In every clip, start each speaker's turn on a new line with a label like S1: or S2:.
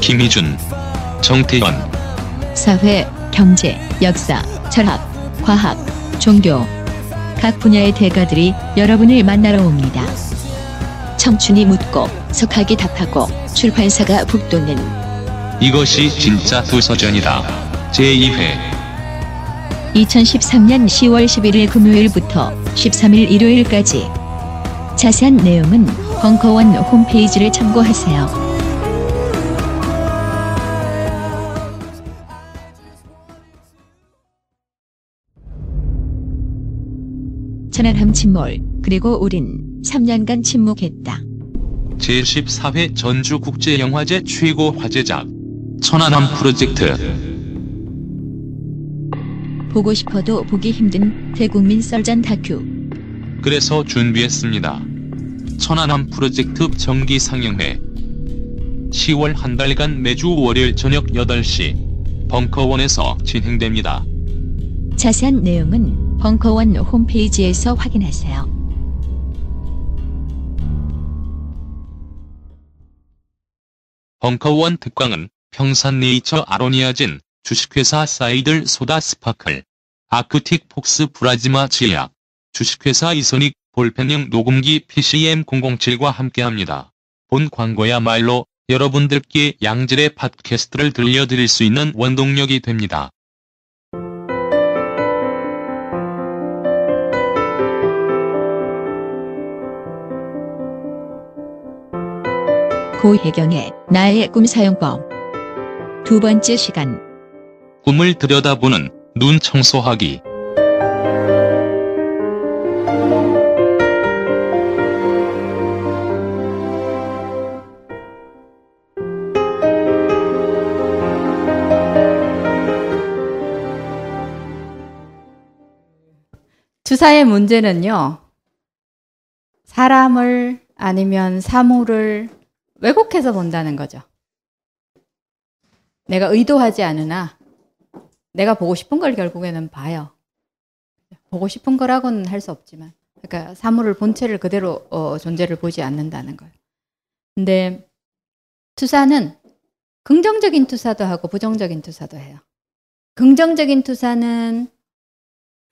S1: 김희준, 정태현
S2: 사회, 경제, 역사, 철학, 과학, 종교 각 분야의 대가들이 여러분을 만나러 옵니다. 청춘이 묻고 석학이 답하고 출판사가 북돋는
S1: 이것이 진짜 도서전이다. 제2회
S2: 2013년 10월 11일 금요일부터 13일 일요일까지 자세한 내용은 벙커원 홈페이지를 참고하세요. 천안함 침몰 그리고 우린 3년간 침묵했다.
S1: 제14회 전주국제영화제 최고 화제작 천안함 프로젝트
S2: 보고 싶어도 보기 힘든 대국민 썰전 다큐
S1: 그래서 준비했습니다. 천안함 프로젝트 정기 상영회 10월 한 달간 매주 월요일 저녁 8시 벙커원에서 진행됩니다.
S2: 자세한 내용은 벙커원 홈페이지에서 확인하세요.
S1: 벙커원 특광은 평산네이처 아로니아진, 주식회사 사이들 소다 스파클, 아크틱 폭스 브라지마 치약, 주식회사 이소닉 볼펜형 녹음기 PCM007과 함께합니다. 본 광고야말로 여러분들께 양질의 팟캐스트를 들려드릴 수 있는 원동력이 됩니다.
S2: 고혜경의 나의 꿈 사용법 두 번째 시간
S1: 꿈을 들여다보는 눈 청소하기.
S3: 주사의 문제는요, 사람을 아니면 사물을 왜곡해서 본다는 거죠. 내가 의도하지 않으나 내가 보고 싶은 걸 결국에는 봐요. 보고 싶은 거라고는 할 수 없지만, 그러니까 사물을 본체를 그대로 어, 존재를 보지 않는다는 거예요. 근데 투사는 긍정적인 투사도 하고 부정적인 투사도 해요. 긍정적인 투사는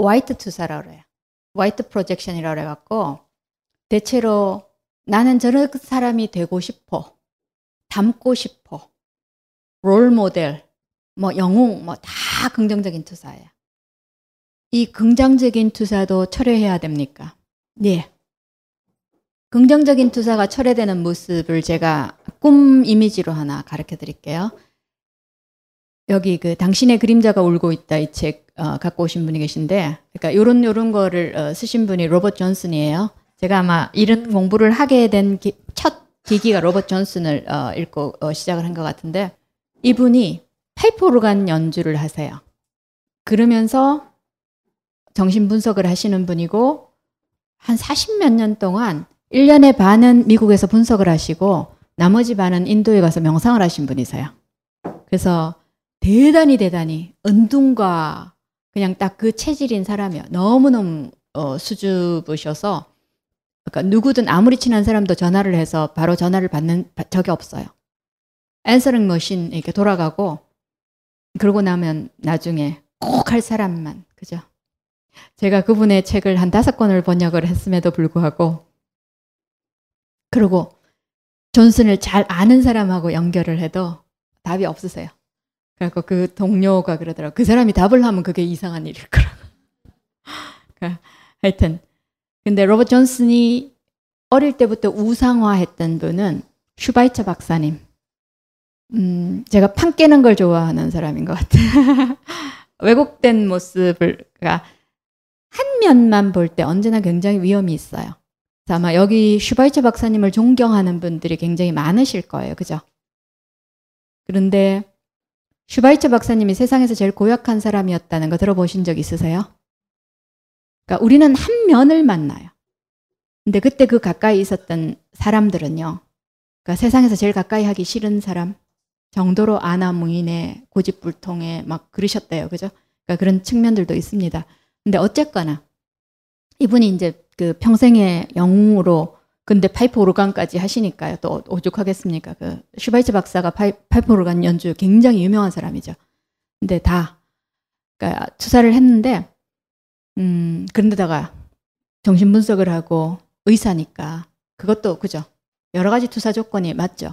S3: 화이트 투사라고 그래요. 화이트 프로젝션이라고 해갖고 대체로 나는 저런 사람이 되고 싶어. 닮고 싶어. 롤 모델, 뭐 영웅, 뭐 다 긍정적인 투사예요. 이 긍정적인 투사도 철회해야 됩니까? 네. 긍정적인 투사가 철회되는 모습을 제가 꿈 이미지로 하나 가르쳐 드릴게요. 여기 그 당신의 그림자가 울고 있다 이책 어, 갖고 오신 분이 계신데, 그러니까 요런 요런 거를 어, 쓰신 분이 로버트 존슨이에요. 제가 아마 이런 공부를 하게 된 첫 계기가 로버트 존슨을 어, 읽고 어, 시작을 한 것 같은데, 이분이 파이프 오르간 연주를 하세요. 그러면서 정신 분석을 하시는 분이고, 한 40몇 년 동안 1년의 반은 미국에서 분석을 하시고, 나머지 반은 인도에 가서 명상을 하신 분이세요. 그래서 대단히 대단히 은둔과 그냥 딱 그 체질인 사람이요. 너무너무 어, 수줍으셔서 그러니까 누구든 아무리 친한 사람도 전화를 해서 바로 전화를 받는 적이 없어요. 앤서링 머신 이렇게 돌아가고 그러고 나면 나중에 꼭 할 사람만 그죠? 제가 그분의 책을 한 다섯 권을 번역을 했음에도 불구하고 그리고 존슨을 잘 아는 사람하고 연결을 해도 답이 없으세요. 그래서 그 동료가 그러더라고. 그 사람이 답을 하면 그게 이상한 일일 거라. 그러니까 하여튼. 근데 로버트 존슨이 어릴 때부터 우상화했던 분은 슈바이처 박사님. 음, 제가 판 깨는 걸 좋아하는 사람인 것 같아요. 왜곡된 모습을, 그러니까 한 면만 볼 때 언제나 굉장히 위험이 있어요. 아마 여기 슈바이처 박사님을 존경하는 분들이 굉장히 많으실 거예요. 그죠? 그런데 슈바이처 박사님이 세상에서 제일 고약한 사람이었다는 거 들어보신 적 있으세요? 그러니까 우리는 한 면을 만나요. 근데 그때 그 가까이 있었던 사람들은요. 그러니까 세상에서 제일 가까이 하기 싫은 사람 정도로 아나무인의 고집불통에 막 그러셨대요. 그죠? 그러니까 그런 측면들도 있습니다. 근데 어쨌거나 이분이 이제 그 평생의 영웅으로 근데 파이프 오르간까지 하시니까요. 또 오죽하겠습니까? 그 슈바이처 박사가 파이, 파이프 오르간 연주 굉장히 유명한 사람이죠. 근데 다 그러니까 투사를 했는데 음 그런데다가 정신 분석을 하고 의사니까 그것도 그죠. 여러 가지 투사 조건이 맞죠.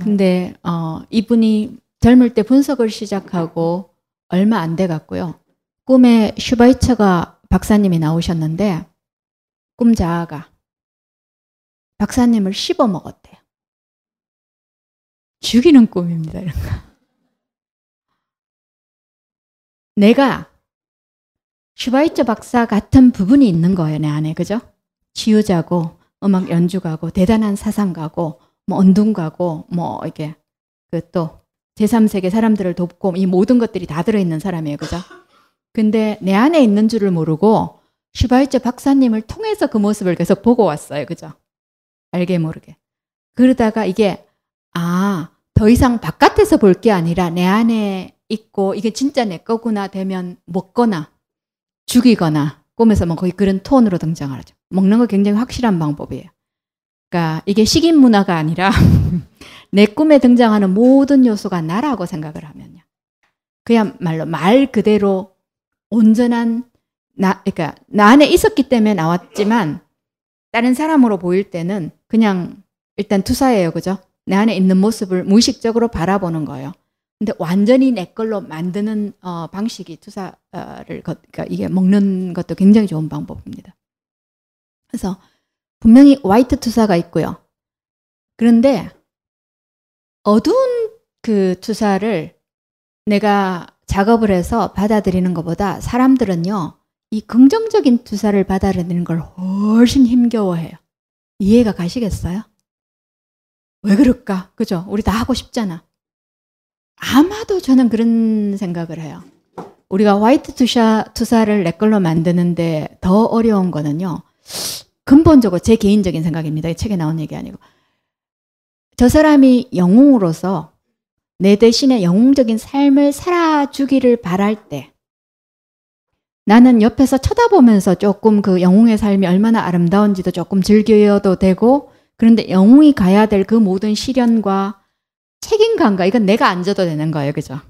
S3: 근데 어 이분이 젊을 때 분석을 시작하고 얼마 안 돼 갔고요. 꿈에 슈바이처가 박사님이 나오셨는데 꿈 자아가 박사님을 씹어 먹었대요. 죽이는 꿈입니다. 이런 거. 내가 슈바이처 박사 같은 부분이 있는 거예요, 내 안에. 그죠? 치유자고, 음악 연주가고, 대단한 사상가고, 뭐 언둔가고, 뭐 이게 그또 제3세계 사람들을 돕고 이 모든 것들이 다 들어있는 사람이에요. 그죠? 근데 내 안에 있는 줄을 모르고 슈바이처 박사님을 통해서 그 모습을 계속 보고 왔어요. 그죠? 알게 모르게. 그러다가 이게 아, 더 이상 바깥에서 볼 게 아니라 내 안에 있고 이게 진짜 내 거구나 되면 먹거나 죽이거나 꿈에서 뭐 거의 그런 톤으로 등장하죠. 먹는 거 굉장히 확실한 방법이에요. 그러니까 이게 식인 문화가 아니라 내 꿈에 등장하는 모든 요소가 나라고 생각을 하면요. 그야말로 말 그대로 온전한 나, 그러니까 나 안에 있었기 때문에 나왔지만 다른 사람으로 보일 때는 그냥 일단 투사예요, 그죠? 내 안에 있는 모습을 무의식적으로 바라보는 거예요. 근데 완전히 내 걸로 만드는 어, 방식이 투사를 그러니까 이게 먹는 것도 굉장히 좋은 방법입니다. 그래서 분명히 화이트 투사가 있고요. 그런데 어두운 그 투사를 내가 작업을 해서 받아들이는 것보다 사람들은요, 이 긍정적인 투사를 받아들이는 걸 훨씬 힘겨워해요. 이해가 가시겠어요? 왜 그럴까? 그죠? 우리 다 하고 싶잖아. 아마도 저는 그런 생각을 해요. 우리가 화이트 투사, 투사를 내 걸로 만드는데 더 어려운 거는요. 근본적으로 제 개인적인 생각입니다. 이 책에 나온 얘기 아니고. 저 사람이 영웅으로서 내 대신에 영웅적인 삶을 살아주기를 바랄 때 나는 옆에서 쳐다보면서 조금 그 영웅의 삶이 얼마나 아름다운지도 조금 즐겨도 되고 그런데 영웅이 가야 될 그 모든 시련과 책임감과 이건 내가 안 져도 되는 거예요. 그죠?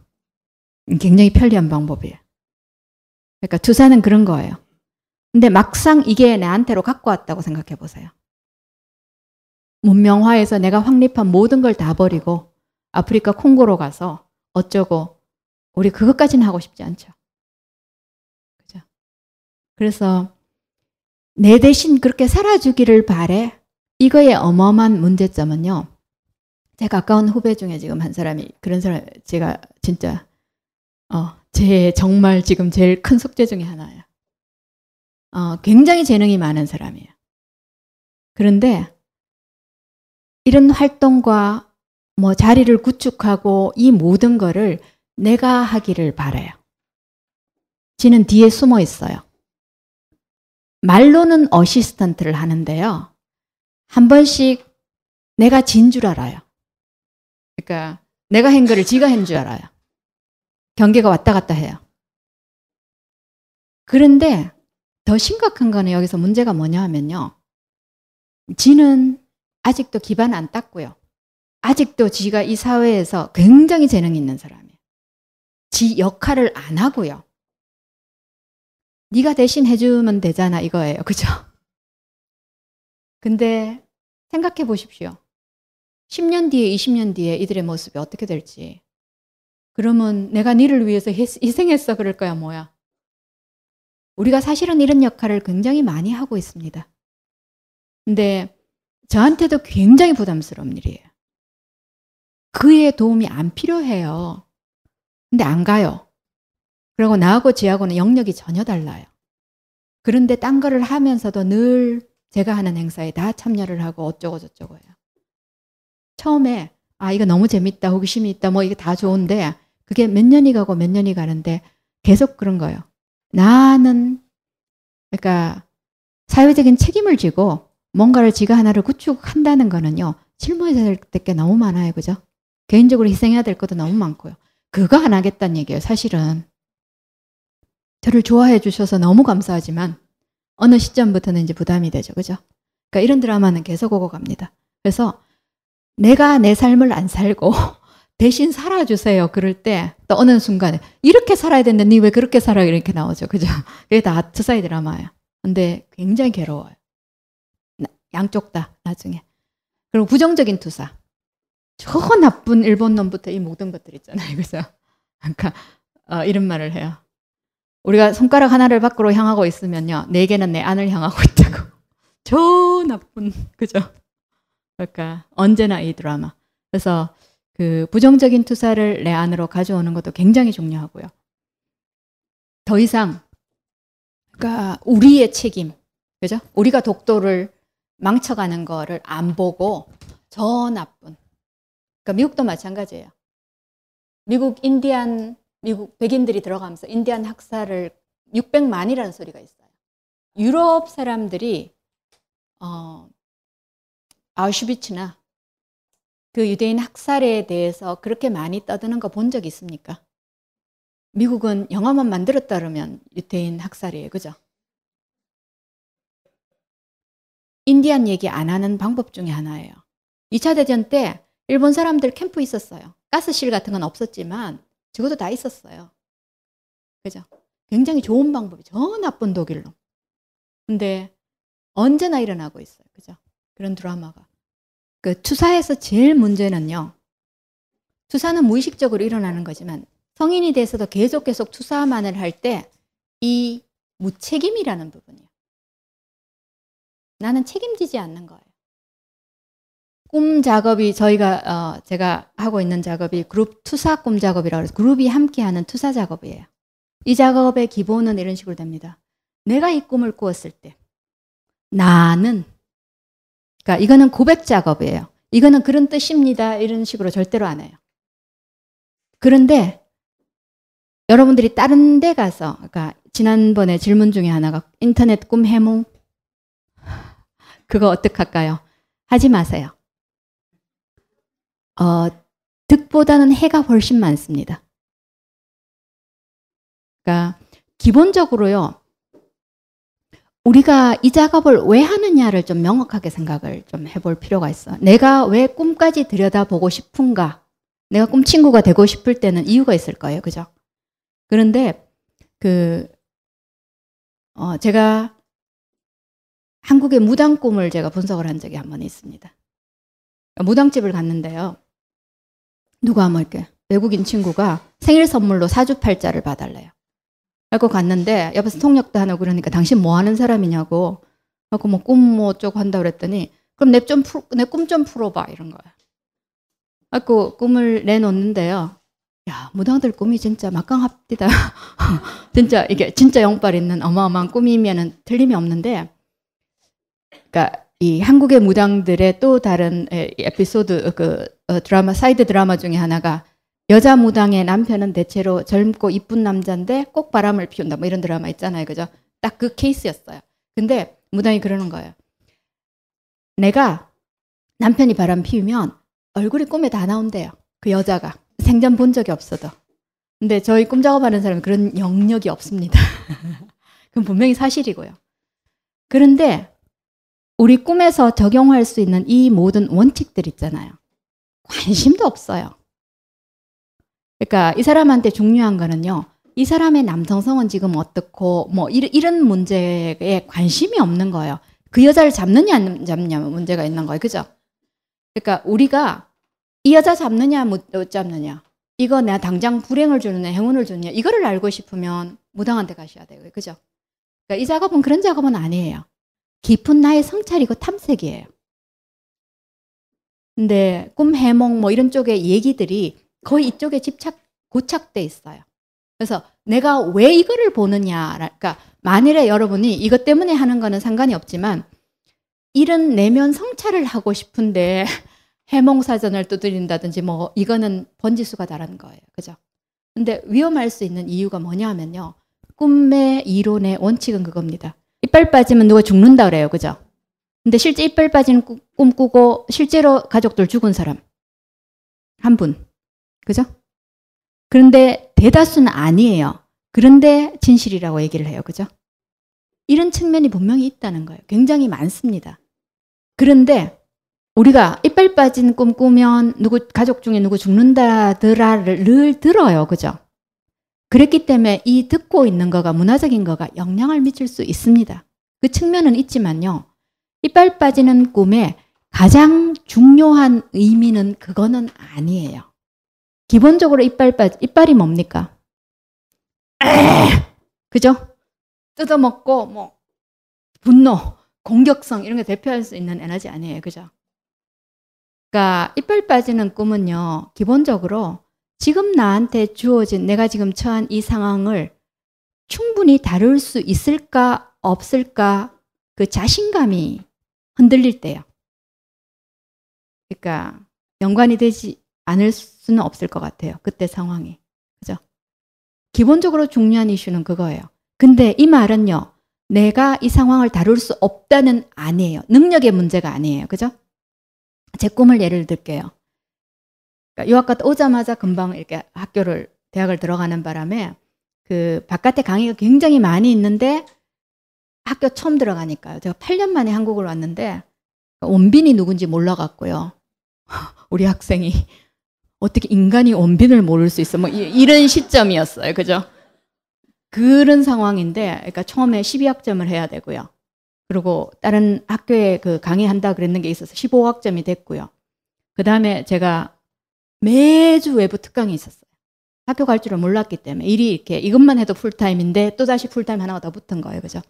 S3: 굉장히 편리한 방법이에요. 그러니까 투사는 그런 거예요. 근데 막상 이게 내한테로 갖고 왔다고 생각해 보세요. 문명화에서 내가 확립한 모든 걸 다 버리고 아프리카 콩고로 가서 어쩌고 우리 그것까지는 하고 싶지 않죠. 그죠? 그래서 내 대신 그렇게 살아주기를 바래. 이거의 어마어마한 문제점은요. 제 가까운 후배 중에 지금 한 사람이 그런 사람 제가 진짜 어, 제 정말 지금 제일 큰 숙제 중에 하나예요. 어, 굉장히 재능이 많은 사람이에요. 그런데 이런 활동과 뭐 자리를 구축하고 이 모든 거를 내가 하기를 바래요. 지는 뒤에 숨어 있어요. 말로는 어시스턴트를 하는데요. 한 번씩 내가 진 줄 알아요. 그러니까 내가 한 거를 지가 한 줄 알아요. 경계가 왔다 갔다 해요. 그런데 더 심각한 거는 여기서 문제가 뭐냐 하면요. 지는 아직도 기반 안 땄고요. 아직도 지가 이 사회에서 굉장히 재능 있는 사람이에요. 지 역할을 안 하고요. 네가 대신 해주면 되잖아 이거예요. 그죠? 근데 생각해 보십시오. 10년 뒤에 20년 뒤에 이들의 모습이 어떻게 될지. 그러면 내가 니를 위해서 희생했어 그럴 거야 뭐야. 우리가 사실은 이런 역할을 굉장히 많이 하고 있습니다. 근데 저한테도 굉장히 부담스러운 일이에요. 그의 도움이 안 필요해요. 근데 안 가요. 그리고 나하고 지하고는 영역이 전혀 달라요. 그런데 딴 거를 하면서도 늘 제가 하는 행사에 다 참여를 하고 어쩌고 저쩌고 해요. 처음에 아 이거 너무 재밌다 호기심이 있다 뭐 이게 다 좋은데 그게 몇 년이 가고 몇 년이 가는데 계속 그런 거예요. 나는 그러니까 사회적인 책임을 지고 뭔가를 지가 하나를 구축한다는 거는요 짊어져야 될 게 너무 많아요, 그죠? 개인적으로 희생해야 될 것도 너무 많고요. 그거 안 하겠다는 얘기예요, 사실은. 저를 좋아해 주셔서 너무 감사하지만 어느 시점부터는 이제 부담이 되죠, 그죠? 그러니까 이런 드라마는 계속 오고 갑니다. 그래서 내가 내 삶을 안 살고 대신 살아주세요. 그럴 때 또 어느 순간에 이렇게 살아야 되는데 니 왜 그렇게 살아 이렇게 나오죠. 그죠? 그게 다 투사이 드라마예요. 근데 굉장히 괴로워요. 양쪽 다 나중에. 그리고 부정적인 투사. 저 나쁜 일본 놈부터 이 모든 것들 있잖아요. 그래서 그러니까 어, 이런 말을 해요. 우리가 손가락 하나를 밖으로 향하고 있으면요, 네 개는 내 안을 향하고 있다고. 저 나쁜 그죠? 그러니까 언제나 이 드라마. 그래서 그 부정적인 투사를 내 안으로 가져오는 것도 굉장히 중요하고요. 더 이상 그러니까 우리의 책임, 그죠? 우리가 독도를 망쳐가는 거를 안 보고 저 나쁜. 그러니까 미국도 마찬가지예요. 미국 인디안 미국 백인들이 들어가면서 인디안 학살을 600만이라는 소리가 있어요. 유럽 사람들이 어, 아우슈비츠나 그 유대인 학살에 대해서 그렇게 많이 떠드는 거 본 적 있습니까? 미국은 영화만 만들었다 그러면 유대인 학살이에요. 그죠? 인디안 얘기 안 하는 방법 중에 하나예요. 2차 대전 때 일본 사람들 캠프 있었어요. 가스실 같은 건 없었지만 적어도 다 있었어요. 그죠? 굉장히 좋은 방법이 저 나쁜 독일로. 근데 언제나 일어나고 있어요. 그죠? 그런 드라마가. 그 투사에서 제일 문제는요. 투사는 무의식적으로 일어나는 거지만 성인이 돼서도 계속 계속 투사만을 할 때 이 무책임이라는 부분이에요. 나는 책임지지 않는 거예요. 꿈 작업이 저희가 어, 제가 하고 있는 작업이 그룹 투사 꿈 작업이라고 해서 그룹이 함께하는 투사 작업이에요. 이 작업의 기본은 이런 식으로 됩니다. 내가 이 꿈을 꾸었을 때 나는 그러니까 이거는 고백 작업이에요. 이거는 그런 뜻입니다. 이런 식으로 절대로 안 해요. 그런데 여러분들이 다른 데 가서 그러니까 지난번에 질문 중에 하나가 인터넷 꿈 해몽 그거 어떡할까요? 하지 마세요. 어, 득보다는 해가 훨씬 많습니다. 그러니까 기본적으로요. 우리가 이 작업을 왜 하느냐를 좀 명확하게 생각을 좀 해볼 필요가 있어. 내가 왜 꿈까지 들여다보고 싶은가? 내가 꿈 친구가 되고 싶을 때는 이유가 있을 거예요. 그죠? 그런데 그 어, 제가 한국의 무당 꿈을 제가 분석을 한 적이 한 번 있습니다. 무당집을 갔는데요. 누가 뭐 이렇게 외국인 친구가 생일 선물로 사주팔자를 봐달래요. 그래고 갔는데 옆에서 통역도 하고 그러니까 당신 뭐 하는 사람이냐고. 하고 뭐꿈뭐 어쩌고 한다 그랬더니 그럼 내 좀 내 꿈 좀 풀어봐 이런 거야. 그래고 꿈을 내놓는데요. 야 무당들 꿈이 진짜 막강합니다. 진짜 이게 진짜 영빨 있는 어마어마한 꿈이면은 틀림이 없는데, 그러니까 이 한국의 무당들의 또 다른 에피소드 그 어, 드라마 사이드 드라마 중에 하나가 여자 무당의 남편은 대체로 젊고 이쁜 남자인데 꼭 바람을 피운다 뭐 이런 드라마 있잖아요. 그죠? 딱 그 케이스였어요. 근데 무당이 그러는 거예요. 내가 남편이 바람 피우면 얼굴이 꿈에 다 나온대요. 그 여자가. 생전 본 적이 없어도. 근데 저희 꿈 작업하는 사람은 그런 영역이 없습니다. 그건 분명히 사실이고요. 그런데 우리 꿈에서 적용할 수 있는 이 모든 원칙들 있잖아요. 관심도 없어요. 그러니까 이 사람한테 중요한 거는요. 이 사람의 남성성은 지금 어떻고 뭐 이런 문제에 관심이 없는 거예요. 그 여자를 잡느냐 안 잡느냐 문제가 있는 거예요. 그죠? 그러니까 우리가 이 여자 잡느냐 못 잡느냐 이거 내가 당장 불행을 주느냐 행운을 주느냐 이거를 알고 싶으면 무당한테 가셔야 돼요. 그죠? 그러니까 이 작업은 그런 작업은 아니에요. 깊은 나의 성찰이고 탐색이에요. 근데 꿈 해몽 뭐 이런 쪽의 얘기들이 거의 이쪽에 집착 고착돼 있어요. 그래서 내가 왜 이거를 보느냐, 그러니까 만일에 여러분이 이것 때문에 하는 거는 상관이 없지만 이런 내면 성찰을 하고 싶은데 해몽사전을 두드린다든지 뭐 이거는 번지수가 다른 거예요. 그죠? 근데 위험할 수 있는 이유가 뭐냐면요. 꿈의 이론의 원칙은 그겁니다. 이빨 빠지면 누가 죽는다 그래요. 그죠? 근데 실제 이빨 빠지는 꿈 꾸고 실제로 가족들 죽은 사람 한 분. 그죠? 그런데 대다수는 아니에요. 그런데 진실이라고 얘기를 해요. 그죠? 이런 측면이 분명히 있다는 거예요. 굉장히 많습니다. 그런데 우리가 이빨 빠진 꿈 꾸면 누구 가족 중에 누구 죽는다더라를 늘 들어요. 그죠? 그랬기 때문에 이 듣고 있는 거가 문화적인 거가 영향을 미칠 수 있습니다. 그 측면은 있지만요. 이빨 빠지는 꿈에 가장 중요한 의미는 그거는 아니에요. 기본적으로 이빨 빠 이빨이 뭡니까? 그죠? 뜯어먹고 뭐 분노, 공격성 이런 게 대표할 수 있는 에너지 아니에요. 그죠? 그러니까 이빨 빠지는 꿈은요. 기본적으로 지금 나한테 주어진 내가 지금 처한 이 상황을 충분히 다룰 수 있을까 없을까 그 자신감이 흔들릴 때요. 그러니까 연관이 되지 않을 수는 없을 것 같아요. 그때 상황이. 그죠? 기본적으로 중요한 이슈는 그거예요. 근데 이 말은요. 내가 이 상황을 다룰 수 없다는 아니에요. 능력의 문제가 아니에요. 그죠? 제 꿈을 예를 들게요. 그러니까 유학 갔다 오자마자 금방 이렇게 학교를 대학을 들어가는 바람에 그 바깥에 강의가 굉장히 많이 있는데 학교 처음 들어가니까요. 제가 8년 만에 한국을 왔는데 원빈이 누군지 몰라갖고요. 우리 학생이 어떻게 인간이 원빈을 모를 수 있어? 뭐 이 런 시점이었어요. 그죠? 그런 상황인데, 그러니까 처음에 12학점을 해야 되고요. 그리고 다른 학교에 그 강의한다 그랬는 게 있어서 15학점이 됐고요. 그 다음에 제가 매주 외부 특강이 있었어요. 학교 갈 줄을 몰랐기 때문에 일이 이렇게 이것만 해도 풀타임인데 또다시 풀타임 하나가 더 붙은 거예요. 그죠?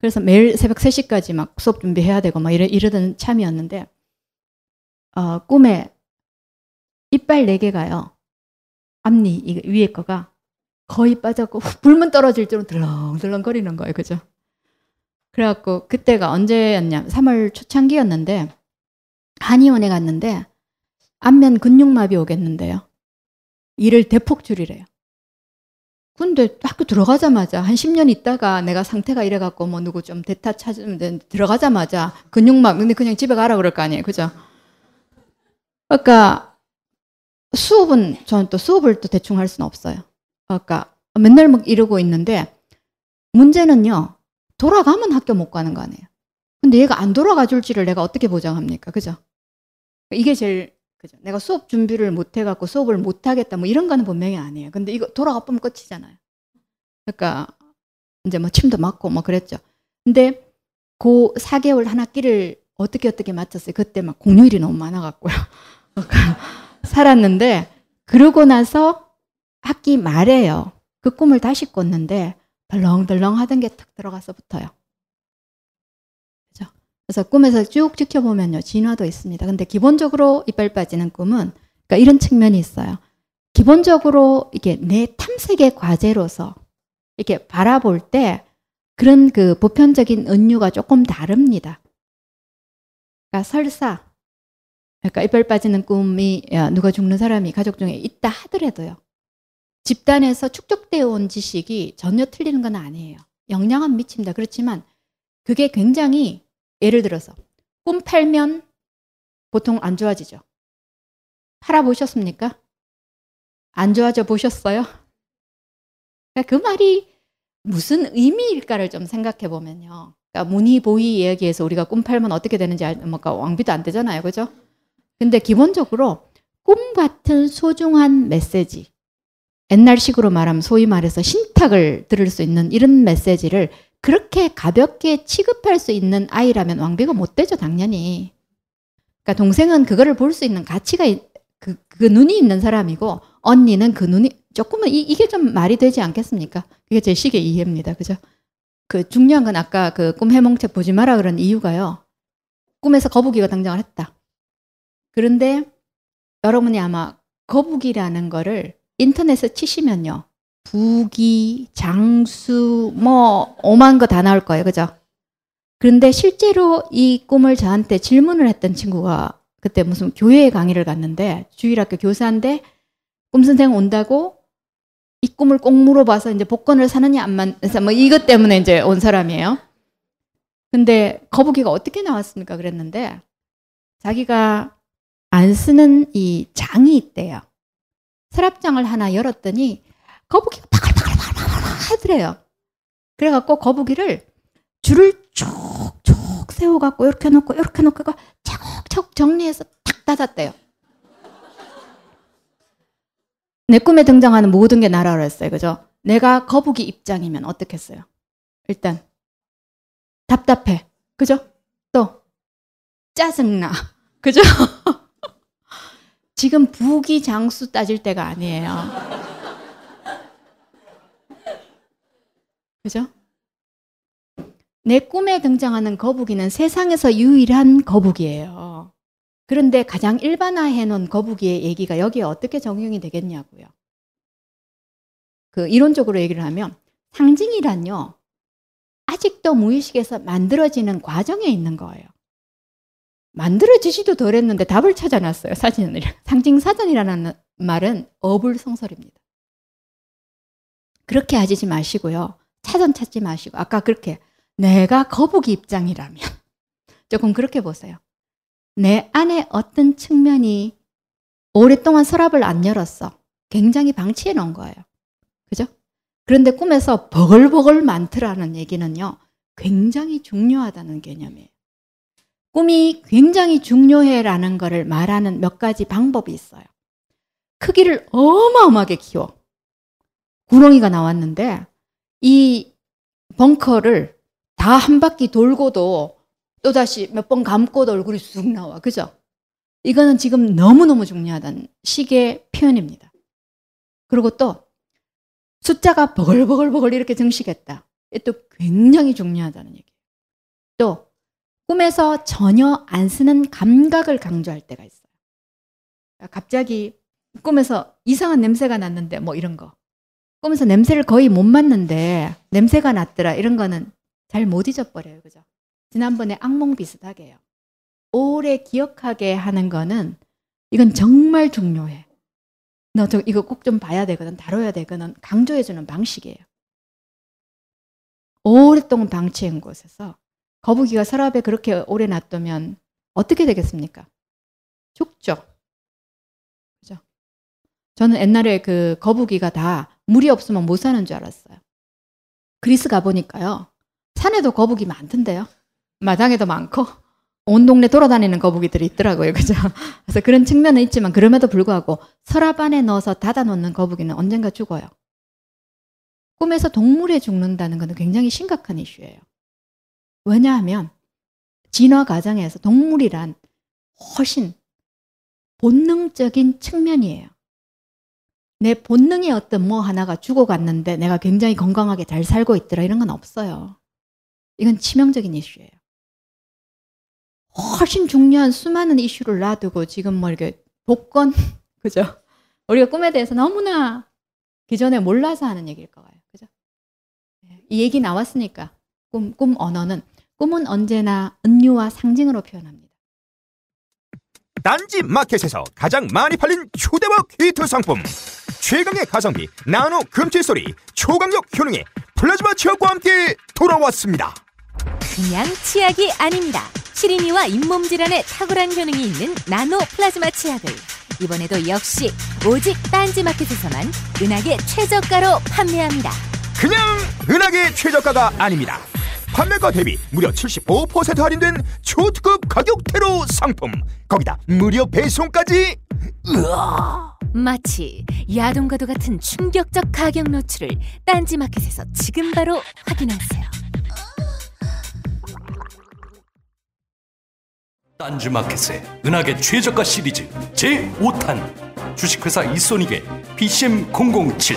S3: 그래서 매일 새벽 3시까지 막 수업 준비해야 되고 막 이러, 이러던 참이었는데 어, 꿈에 이빨 4개가요. 앞니 이 위에 거가 거의 빠졌고 불면 떨어질 줄은 들렁들렁 거리는 거예요. 그죠? 그래갖고 그때가 언제였냐 3월 초창기였는데 한의원에 갔는데 안면 근육마비 오겠는데요. 일을 대폭 줄이래요. 근데 학교 들어가자마자 한 10년 있다가 내가 상태가 이래갖고 뭐 누구 좀 대타 찾으면 들어가자마자 근육막 근데 그냥 집에 가라 그럴 거 아니에요. 그죠? 그러니까 수업은 저는 또 수업을 또 대충 할 수는 없어요. 그러니까 맨날 막 이러고 있는데 문제는요. 돌아가면 학교 못 가는 거 아니에요. 근데 얘가 안 돌아가 줄지를 내가 어떻게 보장합니까? 그죠? 이게 제일 그죠? 내가 수업 준비를 못 해갖고 수업을 못 하겠다 뭐 이런 거는 분명히 아니에요. 근데 이거 돌아가 보면 끝이잖아요. 그러니까 이제 뭐 침도 맞고 뭐 그랬죠. 근데 그 4개월 한 학기를 어떻게 어떻게 맞췄어요. 그때 막 공휴일이 너무 많아갖고요. 그러니까 살았는데 그러고 나서 학기 말에요. 그 꿈을 다시 꿨는데 덜렁덜렁 하던 게 탁 들어가서 붙어요. 그죠? 그래서 꿈에서 쭉 지켜보면요. 진화도 있습니다. 근데 기본적으로 이빨 빠지는 꿈은 그러니까 이런 측면이 있어요. 기본적으로 이게 내 탐색의 과제로서 이렇게 바라볼 때 그런 그 보편적인 은유가 조금 다릅니다. 그러니까 설사 그러니까 이빨 빠지는 꿈이 누가 죽는 사람이 가족 중에 있다 하더라도요. 집단에서 축적되어 온 지식이 전혀 틀리는 건 아니에요. 영향은 미칩니다. 그렇지만 그게 굉장히 예를 들어서 꿈 팔면 보통 안 좋아지죠. 팔아보셨습니까? 안 좋아져 보셨어요? 그러니까 그 말이 무슨 의미일까를 좀 생각해 보면요. 그러니까 무늬보이 이야기에서 우리가 꿈 팔면 어떻게 되는지 뭔가 왕비도 안 되잖아요. 그죠? 근데 기본적으로 꿈 같은 소중한 메시지, 옛날식으로 말하면 소위 말해서 신탁을 들을 수 있는 이런 메시지를 그렇게 가볍게 취급할 수 있는 아이라면 왕비가 못 되죠, 당연히. 그러니까 동생은 그거를 볼 수 있는 가치가 그, 그 눈이 있는 사람이고 언니는 그 눈이 조금은 이, 이게 좀 말이 되지 않겠습니까? 그게 제 식의 이해입니다. 그죠? 그 중요한 건 아까 그 꿈 해몽책 보지 마라 그런 이유가요. 꿈에서 거북이가 등장을 했다. 그런데 여러분이 아마 거북이라는 거를 인터넷에 치시면요. 부기, 장수, 뭐, 오만 거 다 나올 거예요. 그죠? 그런데 실제로 이 꿈을 저한테 질문을 했던 친구가 그때 무슨 교회 강의를 갔는데 주일학교 교사인데 꿈 선생 온다고 이 꿈을 꼭 물어봐서 이제 복권을 사느냐 안 만서 뭐 이것 때문에 이제 온 사람이에요. 근데 거북이가 어떻게 나왔습니까? 그랬는데 자기가 안 쓰는 이 장이 있대요. 서랍장을 하나 열었더니 거북이가 바글바글바글 하더래요. 그래갖고 거북이를 줄을 쭉쭉 세워갖고 이렇게 놓고 이렇게 놓고 차곡차곡 정리해서 탁 닫았대요. 내 꿈에 등장하는 모든 게 나라로 했어요. 그죠? 내가 거북이 입장이면 어떻겠어요? 일단 답답해. 그죠? 또 짜증나. 그죠? 지금 부기 장수 따질 때가 아니에요. 그죠? 내 꿈에 등장하는 거북이는 세상에서 유일한 거북이에요. 그런데 가장 일반화해 놓은 거북이의 얘기가 여기에 어떻게 적용이 되겠냐고요. 그 이론적으로 얘기를 하면 상징이란요. 아직도 무의식에서 만들어지는 과정에 있는 거예요. 만들어지지도 덜 했는데 답을 찾아놨어요. 사진을. 상징 사전이라는 말은 어불성설입니다. 그렇게 하지 마시고요. 차전 찾지 마시고 아까 그렇게 내가 거북이 입장이라면 조금 그렇게 보세요. 내 안에 어떤 측면이 오랫동안 서랍을 안 열었어. 굉장히 방치해 놓은 거예요. 그죠? 그런데 꿈에서 버글버글 많더라는 얘기는요. 굉장히 중요하다는 개념이에요. 꿈이 굉장히 중요해라는 것을 말하는 몇 가지 방법이 있어요. 크기를 어마어마하게 키워. 구렁이가 나왔는데 이 벙커를 다 한 바퀴 돌고도 또다시 몇 번 감고도 얼굴이 쑥 나와. 그죠? 이거는 지금 너무너무 중요하다는 식의 표현입니다. 그리고 또 숫자가 버글버글버글 이렇게 증식했다. 또 굉장히 중요하다는 얘기예요. 또 꿈에서 전혀 안 쓰는 감각을 강조할 때가 있어요. 갑자기 꿈에서 이상한 냄새가 났는데 뭐 이런 거. 꿈에서 냄새를 거의 못 맡는데 냄새가 났더라 이런 거는 잘 못 잊어버려요. 그죠? 지난번에 악몽 비슷하게 해요. 오래 기억하게 하는 거는 이건 정말 중요해. 너 저 이거 꼭 좀 봐야 되거든, 다뤄야 되거든 강조해 주는 방식이에요. 오랫동안 방치한 곳에서 거북이가 서랍에 그렇게 오래 놔두면 어떻게 되겠습니까? 죽죠. 그죠? 저는 옛날에 그 거북이가 다 물이 없으면 못 사는 줄 알았어요. 그리스 가보니까요. 산에도 거북이 많던데요. 마당에도 많고 온 동네 돌아다니는 거북이들이 있더라고요. 그죠? 그래서 그런 측면은 있지만 그럼에도 불구하고 서랍 안에 넣어서 닫아 놓는 거북이는 언젠가 죽어요. 꿈에서 동물에 죽는다는 것은 굉장히 심각한 이슈예요. 왜냐하면 진화 과정에서 동물이란 훨씬 본능적인 측면이에요. 내 본능의 어떤 뭐 하나가 죽어갔는데 내가 굉장히 건강하게 잘 살고 있더라 이런 건 없어요. 이건 치명적인 이슈예요. 훨씬 중요한 수많은 이슈를 놔두고 지금 뭐 이렇게 복권 그죠? 우리가 꿈에 대해서 너무나 기존에 몰라서 하는 얘기일 거예요. 그죠? 이 얘기 나왔으니까 꿈, 꿈 언어는 꿈은 언제나 은유와 상징으로 표현합니다.
S4: 딴지 마켓에서 가장 많이 팔린 휴대와 퀴트 상품 최강의 가성비 나노 금칠 소리 초강력 효능의 플라즈마 치약과 함께 돌아왔습니다.
S2: 그냥 치약이 아닙니다. 시린이와 잇몸 질환에 탁월한 효능이 있는 나노 플라즈마 치약을 이번에도 역시 오직 딴지 마켓에서만 은하계 최저가로 판매합니다.
S4: 그냥 은하계 최저가가 아닙니다. 판매가 대비 무려 75% 할인된 초특급 가격대로 상품. 거기다 무료 배송까지. 으아!
S2: 마치 야동과도 같은 충격적 가격 노출을 딴지 마켓에서 지금 바로 확인하세요.
S5: 딴지마켓의 은하계 최저가 시리즈 제5탄 주식회사 이소닉의 BCM007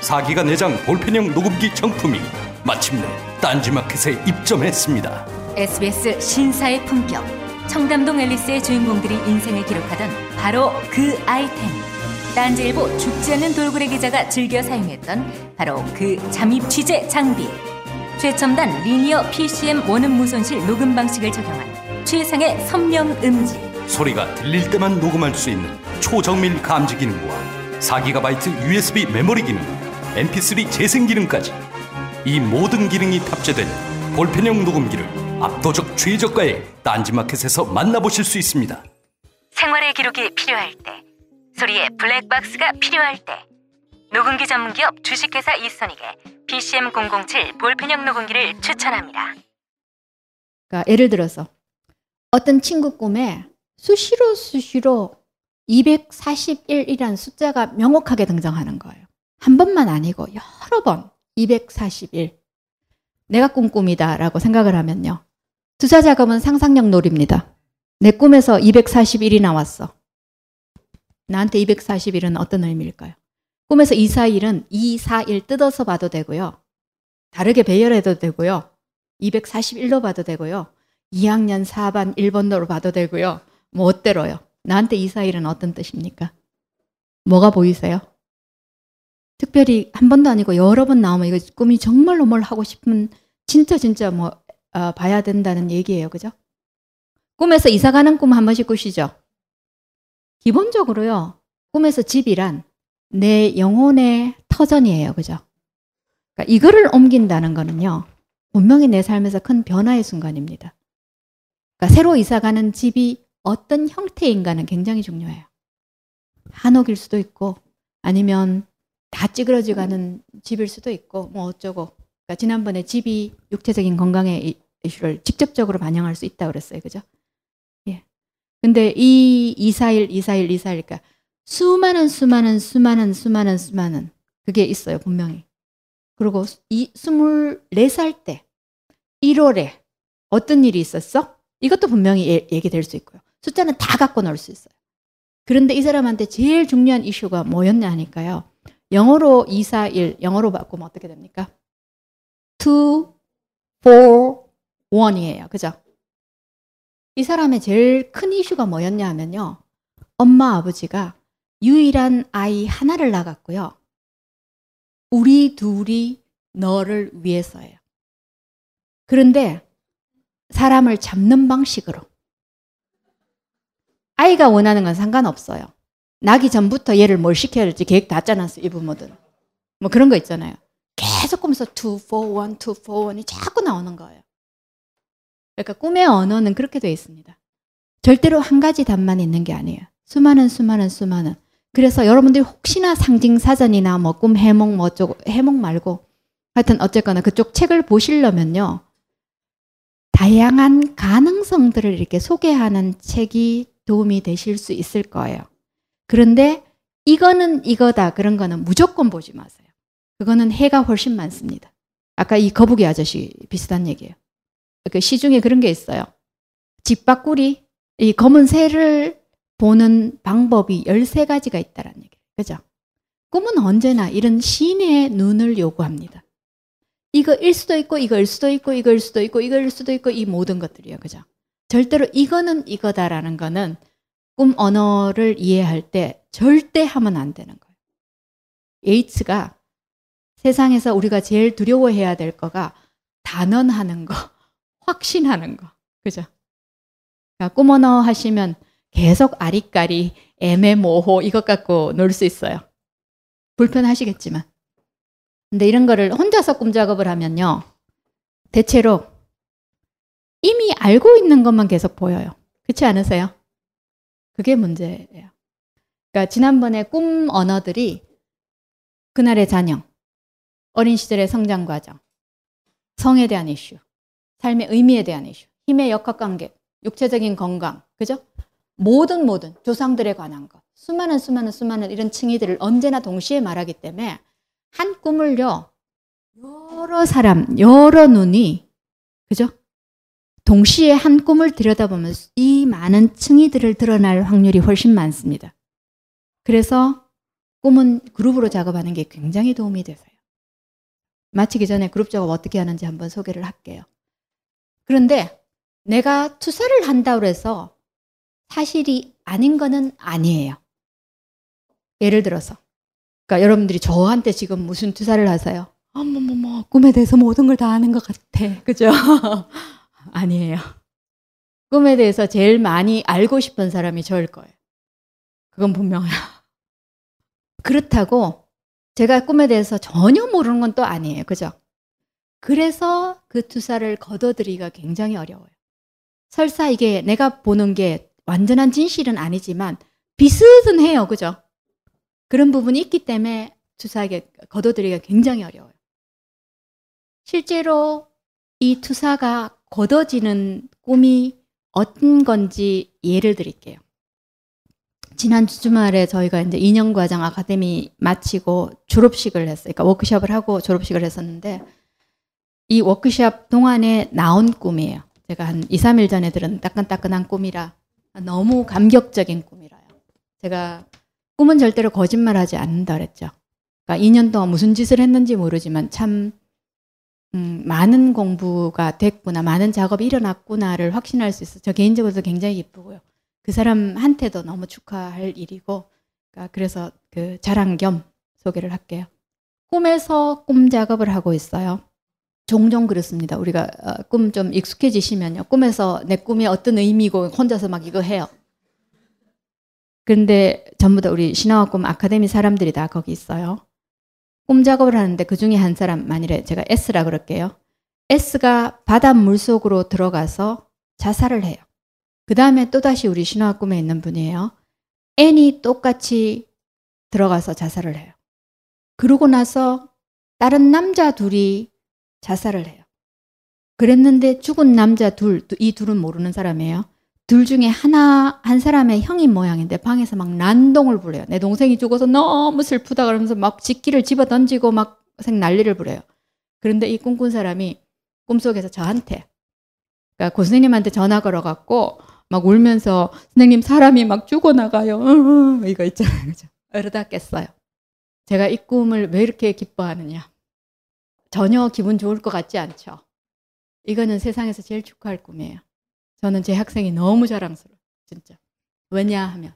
S5: 4기가 내장 볼펜형 녹음기 정품이 마침내 딴지마켓에 입점했습니다.
S2: SBS 신사의 품격 청담동 앨리스의 주인공들이 인생을 기록하던 바로 그 아이템. 딴지일보 죽지 않는 돌고래 기자가 즐겨 사용했던 바로 그 잠입 취재 장비. 최첨단 리니어 PCM 원음 무손실 녹음 방식을 적용한 최상의 선명 음질.
S5: 소리가 들릴 때만 녹음할 수 있는 초정밀 감지 기능과 4GB USB 메모리 기능, MP3 재생 기능까지 이 모든 기능이 탑재된 볼펜형 녹음기를 압도적 최저가에 딴지마켓에서 만나보실 수 있습니다.
S2: 생활의 기록이 필요할 때, 소리의 블랙박스가 필요할 때, 녹음기 전문기업 주식회사 이소닉의 PCM007 볼펜형 녹음기를 추천합니다.
S3: 그러니까 예를 들어서 어떤 친구 꿈에 수시로 수시로 241이라는 숫자가 명확하게 등장하는 거예요. 한 번만 아니고 여러 번 241. 내가 꾼 꿈이다라고 생각을 하면요. 투자 자금은 상상력 놀입니다. 내 꿈에서 241이 나왔어. 나한테 241은 어떤 의미일까요? 꿈에서 241은 241 뜯어서 봐도 되고요. 다르게 배열해도 되고요. 241로 봐도 되고요. 2학년 4반 1번으로 봐도 되고요. 뭐 어때로요? 나한테 241은 어떤 뜻입니까? 뭐가 보이세요? 특별히 한 번도 아니고 여러 번 나오면 이거 꿈이 정말로 뭘 하고 싶은 진짜 진짜 뭐 어, 봐야 된다는 얘기예요. 그죠? 꿈에서 이사 가는 꿈 한 번씩 꾸시죠? 기본적으로요. 꿈에서 집이란 내 영혼의 터전이에요. 그죠? 그러니까 이거를 옮긴다는 거는요. 분명히 내 삶에서 큰 변화의 순간입니다. 그러니까 새로 이사 가는 집이 어떤 형태인가는 굉장히 중요해요. 한옥일 수도 있고 아니면 다 찌그러져 가는 집일 수도 있고 뭐 어쩌고. 그러니까 지난번에 집이 육체적인 건강의 이슈를 직접적으로 반영할 수 있다 그랬어요. 그죠? 예. 근데 이 241, 241, 241, 그러니까 수많은 수많은 수많은 수많은 수많은 그게 있어요. 분명히. 그리고 이 24살 때 1월에 어떤 일이 있었어? 이것도 분명히 예, 얘기될 수 있고요. 숫자는 다 갖고 놀 수 있어요. 그런데 이 사람한테 제일 중요한 이슈가 뭐였냐 하니까요. 영어로 241, 영어로 바꾸면 어떻게 됩니까? 2, 4, 1이에요. 그죠? 이 사람의 제일 큰 이슈가 뭐였냐 하면요. 엄마, 아버지가 유일한 아이 하나를 낳았고요. 우리 둘이 너를 위해서예요. 그런데 사람을 잡는 방식으로 아이가 원하는 건 상관없어요. 나기 전부터 얘를 뭘 시켜야 될지 계획 다 짜놨어, 이 부모들은. 뭐 그런 거 있잖아요. 계속 꿈에서 2, 4, 1, 2, 4, 1이 자꾸 나오는 거예요. 그러니까 꿈의 언어는 그렇게 되어 있습니다. 절대로 한 가지 답만 있는 게 아니에요. 수많은 수많은 수많은. 그래서 여러분들이 혹시나 상징 사전이나 뭐 꿈 해몽 뭐 어쩌고 해몽 말고 하여튼 어쨌거나 그쪽 책을 보시려면요. 다양한 가능성들을 이렇게 소개하는 책이 도움이 되실 수 있을 거예요. 그런데 이거는 이거다 그런 거는 무조건 보지 마세요. 그거는 해가 훨씬 많습니다. 아까 이 거북이 아저씨 비슷한 얘기예요. 그 시중에 그런 게 있어요. 집바꾸리 이 검은 새를 보는 방법이 13가지가 있다라는 얘기예요. 그죠? 꿈은 언제나 이런 신의 눈을 요구합니다. 이거일 수도 있고 이거일 수도 있고 이거일 수도 있고 이거일 수도 있고 이 모든 것들이요. 그죠? 절대로 이거는 이거다라는 거는 꿈 언어를 이해할 때 절대 하면 안 되는 거예요. 에이츠가 세상에서 우리가 제일 두려워해야 될 거가 단언하는 거, 확신하는 거. 그죠? 그러니까 꿈 언어 하시면 계속 아리까리, 애매모호 이것 갖고 놀 수 있어요. 불편하시겠지만. 근데 이런 거를 혼자서 꿈 작업을 하면요. 대체로 이미 알고 있는 것만 계속 보여요. 그렇지 않으세요? 그게 문제예요. 그러니까 지난번에 꿈 언어들이 그날의 자녀, 어린 시절의 성장 과정, 성에 대한 이슈, 삶의 의미에 대한 이슈, 힘의 역학관계, 육체적인 건강, 그죠? 모든 모든 조상들에 관한 것, 수많은 수많은 수많은 이런 층위들을 언제나 동시에 말하기 때문에 한 꿈을요 여러 사람, 여러 눈이 그죠? 동시에 한 꿈을 들여다보면 이 많은 층위들을 드러날 확률이 훨씬 많습니다. 그래서 꿈은 그룹으로 작업하는 게 굉장히 도움이 되세요. 마치기 전에 그룹 작업 어떻게 하는지 한번 소개를 할게요. 그런데 내가 투사를 한다고 해서 사실이 아닌 거는 아니에요. 예를 들어서 그러니까 여러분들이 저한테 지금 무슨 투사를 하세요? 어머머머 꿈에 대해서 모든 걸 다 아는 것 같아. 그죠? 아니에요. 꿈에 대해서 제일 많이 알고 싶은 사람이 저일 거예요. 그건 분명해요. 그렇다고 제가 꿈에 대해서 전혀 모르는 건 또 아니에요. 그죠? 그래서 그 투사를 걷어들이기가 굉장히 어려워요. 설사 이게 내가 보는 게 완전한 진실은 아니지만 비슷은 해요. 그죠? 그런 부분이 있기 때문에 투사에게 걷어들이기가 굉장히 어려워요. 실제로 이 투사가 걷어지는 꿈이 어떤 건지 예를 드릴게요. 지난 주말에 저희가 이제 2년 과정 아카데미 마치고 졸업식을 했어요. 그러니까 워크숍을 하고 졸업식을 했었는데 이 워크숍 동안에 나온 꿈이에요. 제가 한 2, 3일 전에 들은 따끈따끈한 꿈이라 너무 감격적인 꿈이라요. 제가 꿈은 절대로 거짓말하지 않는다 그랬죠. 그러니까 2년 동안 무슨 짓을 했는지 모르지만 참 음, 많은 공부가 됐구나, 많은 작업이 일어났구나를 확신할 수 있어. 저 개인적으로도 굉장히 기쁘고요. 그 사람한테도 너무 축하할 일이고, 그러니까 그래서 그 자랑 겸 소개를 할게요. 꿈에서 꿈 작업을 하고 있어요. 종종 그렇습니다. 우리가 어, 꿈좀 익숙해지시면요. 꿈에서 내 꿈이 어떤 의미고 혼자서 막 이거 해요. 근데 전부 다 우리 신화와 꿈 아카데미 사람들이 다 거기 있어요. 꿈 작업을 하는데 그 중에 한 사람 만일에 제가 S라 그럴게요. S가 바닷물 속으로 들어가서 자살을 해요. 그 다음에 또다시 우리 신화 꿈에 있는 분이에요. N이 똑같이 들어가서 자살을 해요. 그러고 나서 다른 남자 둘이 자살을 해요. 그랬는데 죽은 남자 둘, 이 둘은 모르는 사람이에요. 둘 중에 하나, 한 사람의 형인 모양인데 방에서 막 난동을 부려요. 내 동생이 죽어서 너무 슬프다 그러면서 막 직기를 집어 던지고 막 생 난리를 부려요. 그런데 이 꿈꾼 사람이 꿈속에서 저한테, 그러니까 고선생님한테 전화 걸어갖고 막 울면서 선생님 사람이 막 죽어나가요. 이거 있잖아요. 그죠? 이러다 깼어요. 제가 이 꿈을 왜 이렇게 기뻐하느냐. 전혀 기분 좋을 것 같지 않죠. 이거는 세상에서 제일 축하할 꿈이에요. 저는 제 학생이 너무 자랑스러워요. 진짜. 왜냐하면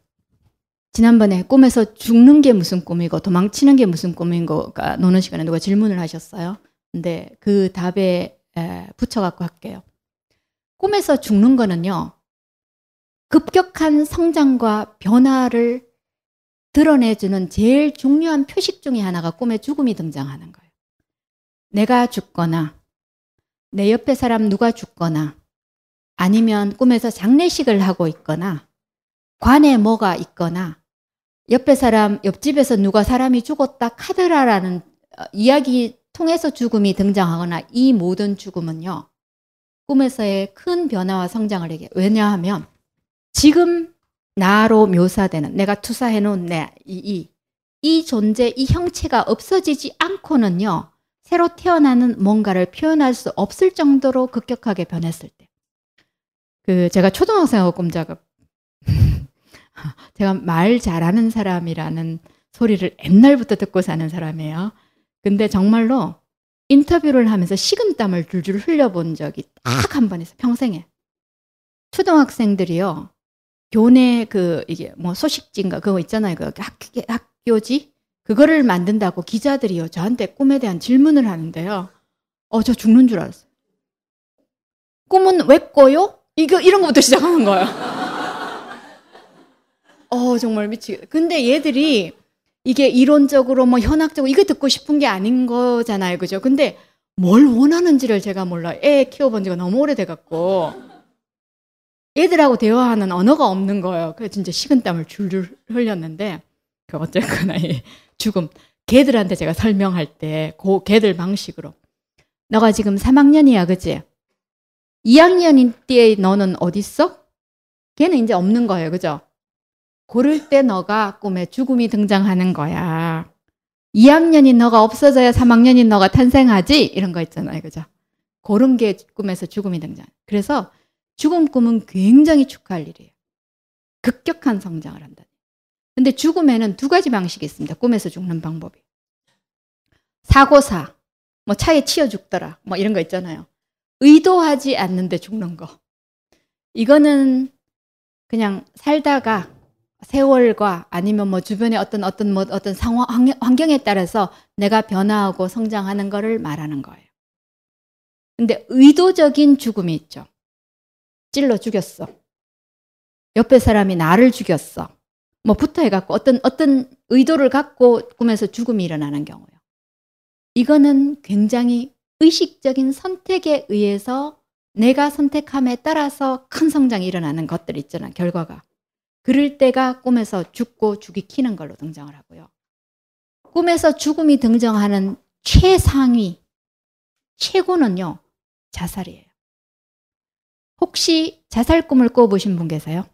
S3: 지난번에 꿈에서 죽는 게 무슨 꿈이고 도망치는 게 무슨 꿈인 거가 노는 시간에 누가 질문을 하셨어요. 근데 그 답에 붙여갖고 할게요. 꿈에서 죽는 거는요. 급격한 성장과 변화를 드러내주는 제일 중요한 표식 중의 하나가 꿈에 죽음이 등장하는 거예요. 내가 죽거나 내 옆에 사람 누가 죽거나 아니면 꿈에서 장례식을 하고 있거나 관에 뭐가 있거나 옆에 사람 옆집에서 누가 사람이 죽었다 카드라라는 어, 이야기 통해서 죽음이 등장하거나 이 모든 죽음은요 꿈에서의 큰 변화와 성장을 얘기해 왜냐하면 지금 나로 묘사되는 내가 투사해 놓은 내 이 이, 이 존재 이 형체가 없어지지 않고는요 새로 태어나는 뭔가를 표현할 수 없을 정도로 급격하게 변했을 때 그 제가 초등학생하고 꿈작업 제가 말 잘하는 사람이라는 소리를 옛날부터 듣고 사는 사람이에요. 근데 정말로 인터뷰를 하면서 식은땀을 줄줄 흘려본 적이 딱 한 번 있어 평생에. 초등학생들이요. 교내 그 이게 뭐 소식지인가 그거 있잖아요. 그 학교, 학교지 그거를 만든다고 기자들이요 저한테 꿈에 대한 질문을 하는데요. 어 저 죽는 줄 알았어요. 꿈은 왜 꿔요? 이거 이런 것부터 시작하는 거예요. 어 정말 미치겠다. 근데 얘들이 이게 이론적으로 뭐 현학적으로 이거 듣고 싶은 게 아닌 거잖아요, 그죠? 근데 뭘 원하는지를 제가 몰라. 애 키워본 지가 너무 오래돼 갖고 애들하고 대화하는 언어가 없는 거예요. 그래서 진짜 식은땀을 줄줄 흘렸는데 그 어쨌거나 이 죽음 걔들한테 제가 설명할 때 그 걔들 방식으로 너가 지금 3학년이야, 그지? 2학년인 때에 너는 어디 있어? 걔는 이제 없는 거예요. 그죠? 고를 때 너가 꿈에 죽음이 등장하는 거야. 2학년인 너가 없어져야 3학년인 너가 탄생하지? 이런 거 있잖아요. 그죠? 그런 게 꿈에서 죽음이 등장. 그래서 죽음 꿈은 굉장히 축하할 일이에요. 급격한 성장을 한다. 근데 죽음에는 두 가지 방식이 있습니다. 꿈에서 죽는 방법이. 사고사, 뭐 차에 치여 죽더라, 뭐 이런 거 있잖아요. 의도하지 않는데 죽는 거. 이거는 그냥 살다가 세월과 아니면 뭐 주변의 어떤 어떤 뭐 어떤 상황 환경에 따라서 내가 변화하고 성장하는 거를 말하는 거예요. 근데 의도적인 죽음이 있죠. 찔러 죽였어. 옆에 사람이 나를 죽였어. 뭐 붙어 해갖고 어떤 어떤 의도를 갖고 꿈에서 죽음이 일어나는 경우요. 이거는 굉장히 의식적인 선택에 의해서 내가 선택함에 따라서 큰 성장이 일어나는 것들 있잖아 결과가. 그럴 때가 꿈에서 죽고 죽이 키는 걸로 등장을 하고요. 꿈에서 죽음이 등장하는 최상위, 최고는요, 자살이에요. 혹시 자살 꿈을 꿔보신 분 계세요?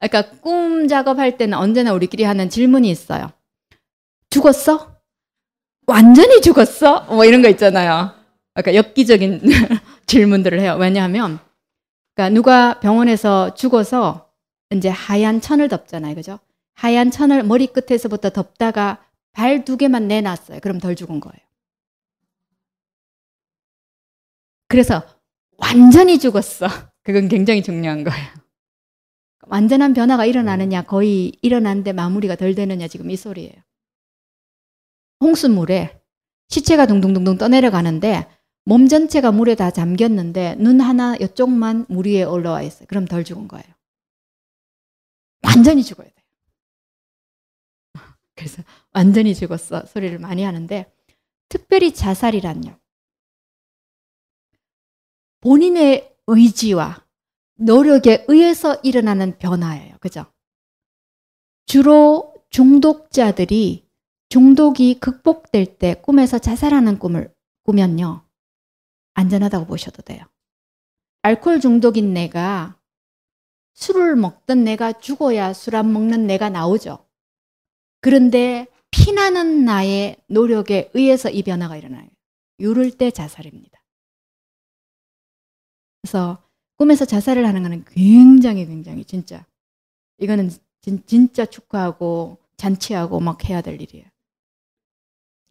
S3: 그러니까 꿈 작업할 때는 언제나 우리끼리 하는 질문이 있어요. 죽었어? 완전히 죽었어? 뭐 이런 거 있잖아요. 그러니까 엽기적인 질문들을 해요. 왜냐하면 그러니까 누가 병원에서 죽어서 이제 하얀 천을 덮잖아요. 그죠? 하얀 천을 머리 끝에서부터 덮다가 발 두 개만 내놨어요. 그럼 덜 죽은 거예요. 그래서 완전히 죽었어. 그건 굉장히 중요한 거예요. 완전한 변화가 일어나느냐, 거의 일어났는데 마무리가 덜 되느냐, 지금 이 소리예요. 홍수물에 시체가 둥둥둥둥 떠내려가는데 몸 전체가 물에 다 잠겼는데 눈 하나 이쪽만 물 위에 올라와 있어요. 그럼 덜 죽은 거예요. 완전히 죽어야 돼요. 그래서 완전히 죽었어 소리를 많이 하는데 특별히 자살이란요. 본인의 의지와 노력에 의해서 일어나는 변화예요. 그죠? 주로 중독자들이 중독이 극복될 때 꿈에서 자살하는 꿈을 꾸면요. 안전하다고 보셔도 돼요. 알코올 중독인 내가 술을 먹던 내가 죽어야 술 안 먹는 내가 나오죠. 그런데 피나는 나의 노력에 의해서 이 변화가 일어나요. 이럴 때 자살입니다. 그래서 꿈에서 자살을 하는 것은 굉장히 굉장히 진짜 이거는 진, 진짜 축하하고 잔치하고 막 해야 될 일이에요.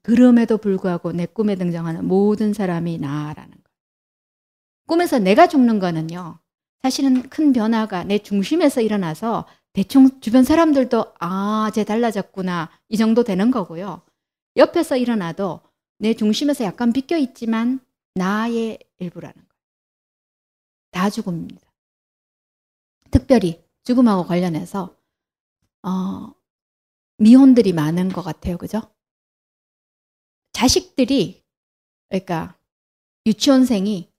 S3: 그럼에도 불구하고 내 꿈에 등장하는 모든 사람이 나라는 거예요. 꿈에서 내가 죽는 거는요. 사실은 큰 변화가 내 중심에서 일어나서 대충 주변 사람들도 아, 쟤 달라졌구나. 이 정도 되는 거고요. 옆에서 일어나도 내 중심에서 약간 비껴 있지만 나의 일부라는 거예요. 다 죽음입니다. 특별히 죽음하고 관련해서 어, 미혼들이 많은 것 같아요. 그죠? 자식들이 그러니까 유치원생이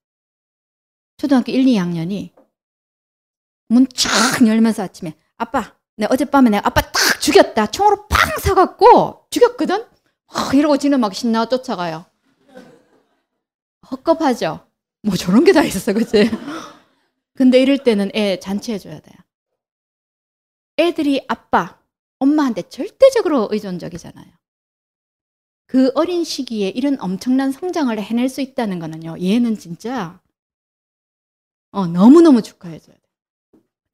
S3: 초등학교 1, 2학년이 문 쫙 열면서 아침에 아빠 내 어젯밤에 내가 아빠 딱 죽였다. 총으로 팡 사갖고 죽였거든. 어, 이러고 지는 막 신나 쫓아가요. 헛겁하죠. 뭐 저런 게 다 있었어 그치? 근데 이럴 때는 애 잔치해줘야 돼요. 애들이 아빠 엄마한테 절대적으로 의존적이잖아요 그 어린 시기에 이런 엄청난 성장을 해낼 수 있다는 거는요 얘는 진짜 어, 너무너무 축하해줘야 돼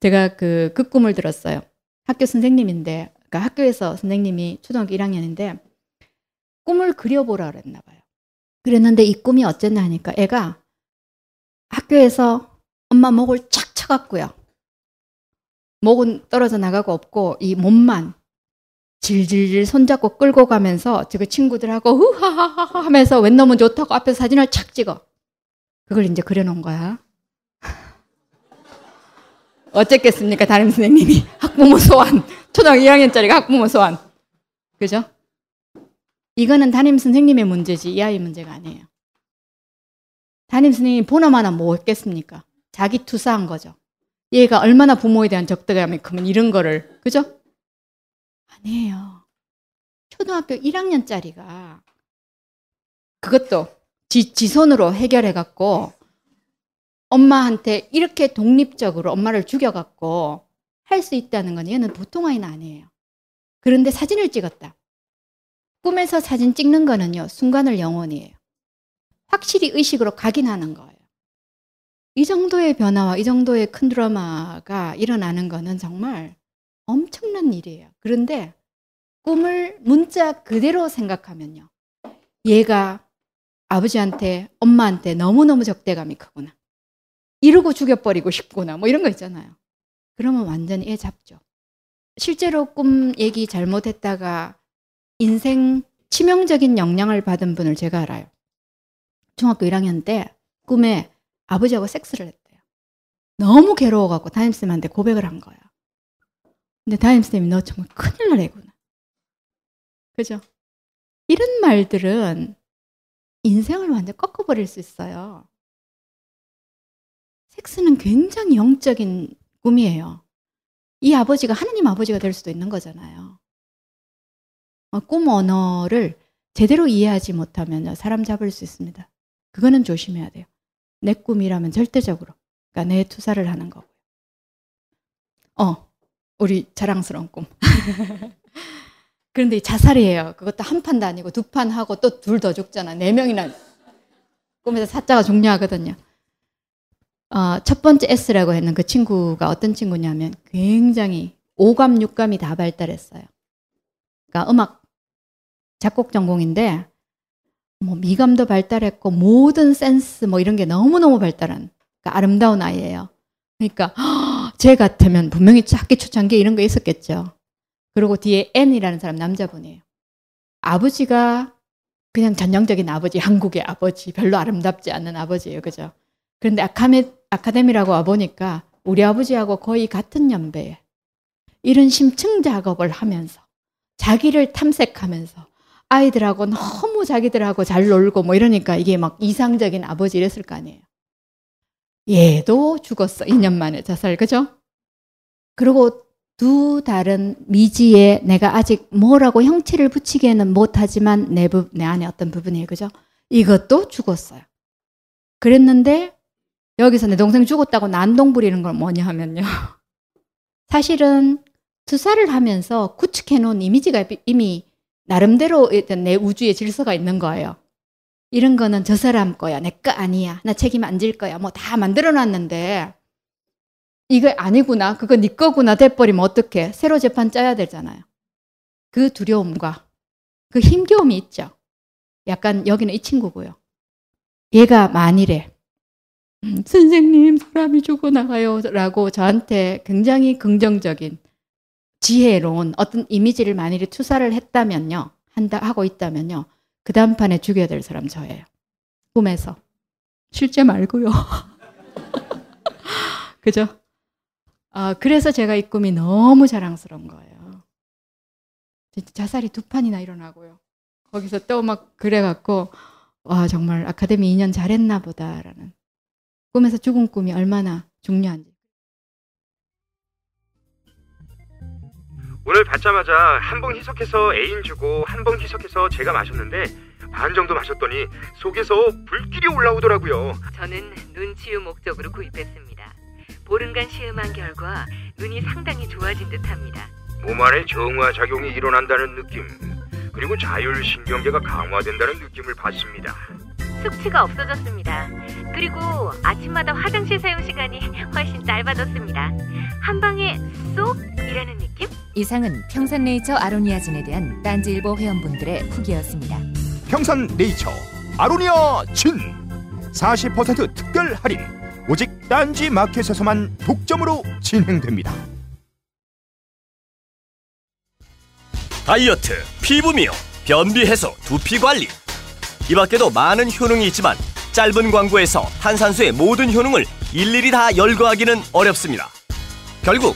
S3: 제가 그, 그 꿈을 들었어요. 학교 선생님인데, 그러니까 학교에서 선생님이 초등학교 1학년인데, 꿈을 그려보라 그랬나 봐요. 그랬는데 이 꿈이 어쨌나 하니까 애가 학교에서 엄마 목을 착 쳐갖고요. 목은 떨어져 나가고 없고, 이 몸만 질질질 손잡고 끌고 가면서 그 친구들하고 후하하하 하면서 웬 놈은 좋다고 앞에 사진을 착 찍어. 그걸 이제 그려놓은 거야. 어쨌겠습니까? 담임 선생님이 학부모 소환. 초등학교 2학년짜리가 학부모 소환. 그죠? 이거는 담임 선생님의 문제지 이 아이 문제가 아니에요. 담임 선생님이 보나마 나 뭐 했겠습니까? 자기 투사한 거죠. 얘가 얼마나 부모에 대한 적대감이 크면 이런 거를 그죠? 아니에요. 초등학교 1학년짜리가 그것도 지, 지 손으로 해결해 갖고 엄마한테 이렇게 독립적으로 엄마를 죽여갖고 할 수 있다는 건 얘는 보통 아이는 아니에요. 그런데 사진을 찍었다. 꿈에서 사진 찍는 거는요, 순간을 영원이에요. 확실히 의식으로 각인하는 거예요. 이 정도의 변화와 이 정도의 큰 드라마가 일어나는 거는 정말 엄청난 일이에요. 그런데 꿈을 문자 그대로 생각하면요. 얘가 아버지한테, 엄마한테 너무너무 적대감이 크구나. 이러고 죽여버리고 싶구나. 뭐 이런 거 있잖아요. 그러면 완전히 애 잡죠. 실제로 꿈 얘기 잘못했다가 인생 치명적인 영향을 받은 분을 제가 알아요. 중학교 1학년 때 꿈에 아버지하고 섹스를 했대요. 너무 괴로워갖고 담임쌤한테 고백을 한 거야. 근데 담임쌤이 너 정말 큰일 날 애구나. 그죠? 이런 말들은 인생을 완전 꺾어버릴 수 있어요. 섹스는 굉장히 영적인 꿈이에요. 이 아버지가 하느님 아버지가 될 수도 있는 거잖아요. 어, 꿈 언어를 제대로 이해하지 못하면 사람 잡을 수 있습니다. 그거는 조심해야 돼요. 내 꿈이라면 절대적으로. 그러니까 내 투사를 하는 거고요. 어, 우리 자랑스러운 꿈. 그런데 자살이에요. 그것도 한 판도 아니고 두 판 하고 또 둘 더 죽잖아. 네 명이나 꿈에서 사자가 중요하거든요. 어, 첫 번째 S라고 했는 그 친구가 어떤 친구냐면 굉장히 오감, 육감이 다 발달했어요. 그러니까 음악 작곡 전공인데 뭐 미감도 발달했고 모든 센스 뭐 이런 게 너무너무 발달한 그러니까 아름다운 아이예요. 그러니까 제 같으면 분명히 작게 초창기 이런 거 있었겠죠. 그리고 뒤에 N이라는 사람 남자분이에요. 아버지가 그냥 전형적인 아버지, 한국의 아버지, 별로 아름답지 않은 아버지예요. 그죠? 그런데 아카메, 아카데미라고 와보니까 우리 아버지하고 거의 같은 연배에 이런 심층 작업을 하면서 자기를 탐색하면서 아이들하고 너무 자기들하고 잘 놀고 뭐 이러니까 이게 막 이상적인 아버지 이랬을 거 아니에요. 얘도 죽었어. 2년 만에 자살. 그죠? 그리고 두 다른 미지에 내가 아직 뭐라고 형체를 붙이기에는 못하지만 내, 부, 내 안에 어떤 부분이에요. 그죠? 이것도 죽었어요. 그랬는데 여기서 내 동생 죽었다고 난동 부리는 건 뭐냐 하면요. 사실은 투사를 하면서 구축해 놓은 이미지가 이미 나름대로 내 우주의 질서가 있는 거예요. 이런 거는 저 사람 거야. 내 거 아니야. 나 책임 안 질 거야. 뭐 다 만들어 놨는데 이거 아니구나. 그거 네 거구나 돼버리면 어떡해. 새로 재판 짜야 되잖아요. 그 두려움과 그 힘겨움이 있죠. 약간 여기는 이 친구고요. 얘가 만일에 음, 선생님 사람이 죽어나가요 라고 저한테 굉장히 긍정적인 지혜로운 어떤 이미지를 만일에 투사를 했다면요. 한다 하고 있다면요. 그 다음 판에 죽여야 될 사람 저예요. 꿈에서. 실제 말고요. 그죠? 아, 그래서 제가 이 꿈이 너무 자랑스러운 거예요. 자살이 두 판이나 일어나고요. 거기서 또 막 그래갖고, 와, 정말 아카데미 2년 잘했나 보다라는. 꿈에서 죽은 꿈이 얼마나 중요한지.
S4: 오늘 받자마자 한 봉 희석해서 애인 주고 한 봉 희석해서 제가 마셨는데 반 정도 마셨더니 속에서 불길이 올라오더라고요.
S6: 저는 눈치유 목적으로 구입했습니다. 보름간 시음한 결과 눈이 상당히 좋아진 듯합니다.
S4: 몸 안에 정화 작용이 일어난다는 느낌 그리고 자율신경계가 강화된다는 느낌을 받습니다.
S6: 숙취가 없어졌습니다. 그리고 아침마다 화장실 사용 시간이 훨씬 짧아졌습니다. 한 방에 쏙 이라는 느낌?
S2: 이상은 평산네이처 아로니아진에 대한 딴지일보 회원분들의 후기였습니다.
S4: 평산네이처 아로니아 진 40% 특별 할인 오직 딴지 마켓에서만 독점으로 진행됩니다.
S7: 다이어트, 피부 미용, 변비 해소, 두피 관리 이 밖에도 많은 효능이 있지만 짧은 광고에서 탄산수의 모든 효능을 일일이 다 열거하기는 어렵습니다. 결국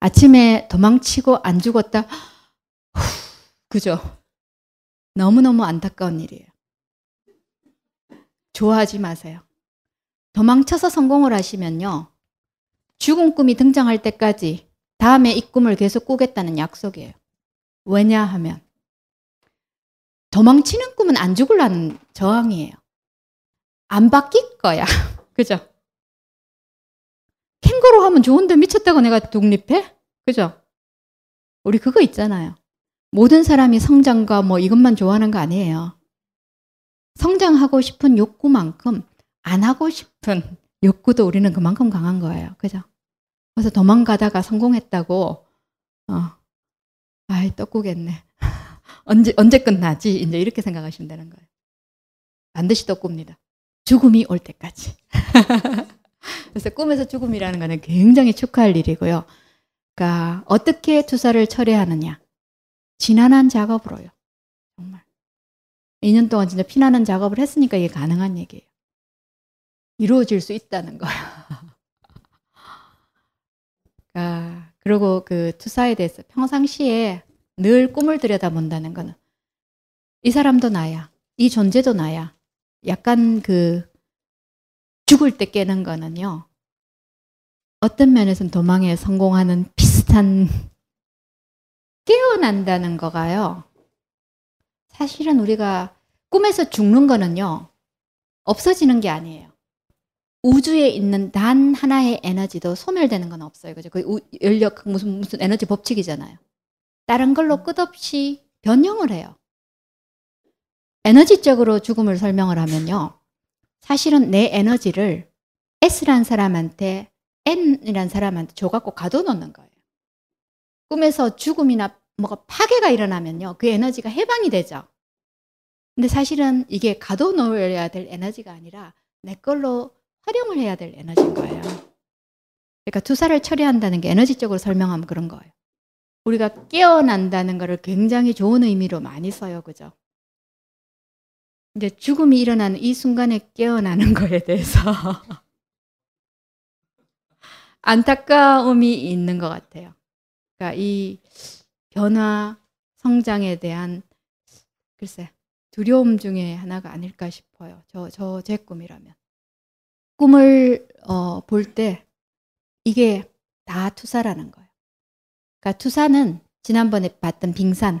S3: 아침에 도망치고 안 죽었다. 후, 그죠? 너무너무 안타까운 일이에요. 좋아하지 마세요. 도망쳐서 성공을 하시면요. 죽은 꿈이 등장할 때까지 다음에 이 꿈을 계속 꾸겠다는 약속이에요. 왜냐하면 도망치는 꿈은 안 죽으라는 저항이에요. 안 바뀔 거야. 그죠? 캥거루 하면 좋은데 미쳤다고 내가 독립해? 그죠? 우리 그거 있잖아요. 모든 사람이 성장과 뭐 이것만 좋아하는 거 아니에요. 성장하고 싶은 욕구만큼 안 하고 싶은 욕구도 우리는 그만큼 강한 거예요. 그죠? 그래서 도망가다가 성공했다고, 어, 아이, 떡국겠네. 언제, 언제 끝나지? 이제 이렇게 생각하시면 되는 거예요. 반드시 떡국입니다. 죽음이 올 때까지. 그래서 꿈에서 죽음이라는 거는 굉장히 축하할 일이고요. 그러니까 어떻게 투사를 처리하느냐. 지난한 작업으로요. 정말. 2년 동안 진짜 피나는 작업을 했으니까 이게 가능한 얘기예요. 이루어질 수 있다는 거예요. 그러니까 그리고 그 투사에 대해서 평상시에 늘 꿈을 들여다본다는 거는 이 사람도 나야, 이 존재도 나야. 약간 그 죽을 때 깨는 거는요. 어떤 면에서는 도망에 성공하는 비슷한 깨어난다는 거가요. 사실은 우리가 꿈에서 죽는 거는요. 없어지는 게 아니에요. 우주에 있는 단 하나의 에너지도 소멸되는 건 없어요. 그죠? 그 연력 무슨 무슨 에너지 법칙이잖아요. 다른 걸로 끝없이 변형을 해요. 에너지적으로 죽음을 설명을 하면요. 사실은 내 에너지를 S란 사람한테 N이란 사람한테 줘갖고 가둬놓는 거예요. 꿈에서 죽음이나 뭐가 파괴가 일어나면요. 그 에너지가 해방이 되죠. 근데 사실은 이게 가둬놓아야 될 에너지가 아니라 내 걸로 활용을 해야 될 에너지인 거예요. 그러니까 투사를 처리한다는 게 에너지적으로 설명하면 그런 거예요. 우리가 깨어난다는 것을 굉장히 좋은 의미로 많이 써요. 그죠? 이제 죽음이 일어나는 이 순간에 깨어나는 거에 대해서 안타까움이 있는 것 같아요. 그러니까 이 변화, 성장에 대한 글쎄 두려움 중에 하나가 아닐까 싶어요. 저 저 제 꿈이라면 꿈을 어, 볼 때 이게 다 투사라는 거예요. 그러니까 투사는 지난번에 봤던 빙산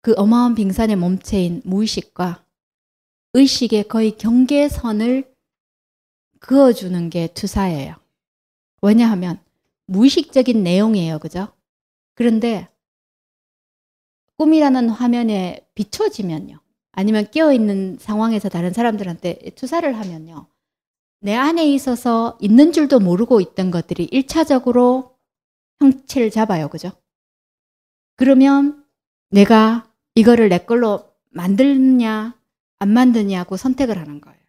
S3: 그 어마어마한 빙산의 몸체인 무의식과 의식의 거의 경계선을 그어주는 게 투사예요. 왜냐하면 무의식적인 내용이에요. 그죠? 그런데 꿈이라는 화면에 비춰지면요. 아니면 깨어있는 상황에서 다른 사람들한테 투사를 하면요. 내 안에 있어서 있는 줄도 모르고 있던 것들이 1차적으로 형체를 잡아요. 그죠? 그러면 내가 이거를 내 걸로 만들냐, 안 만드냐고 선택을 하는 거예요.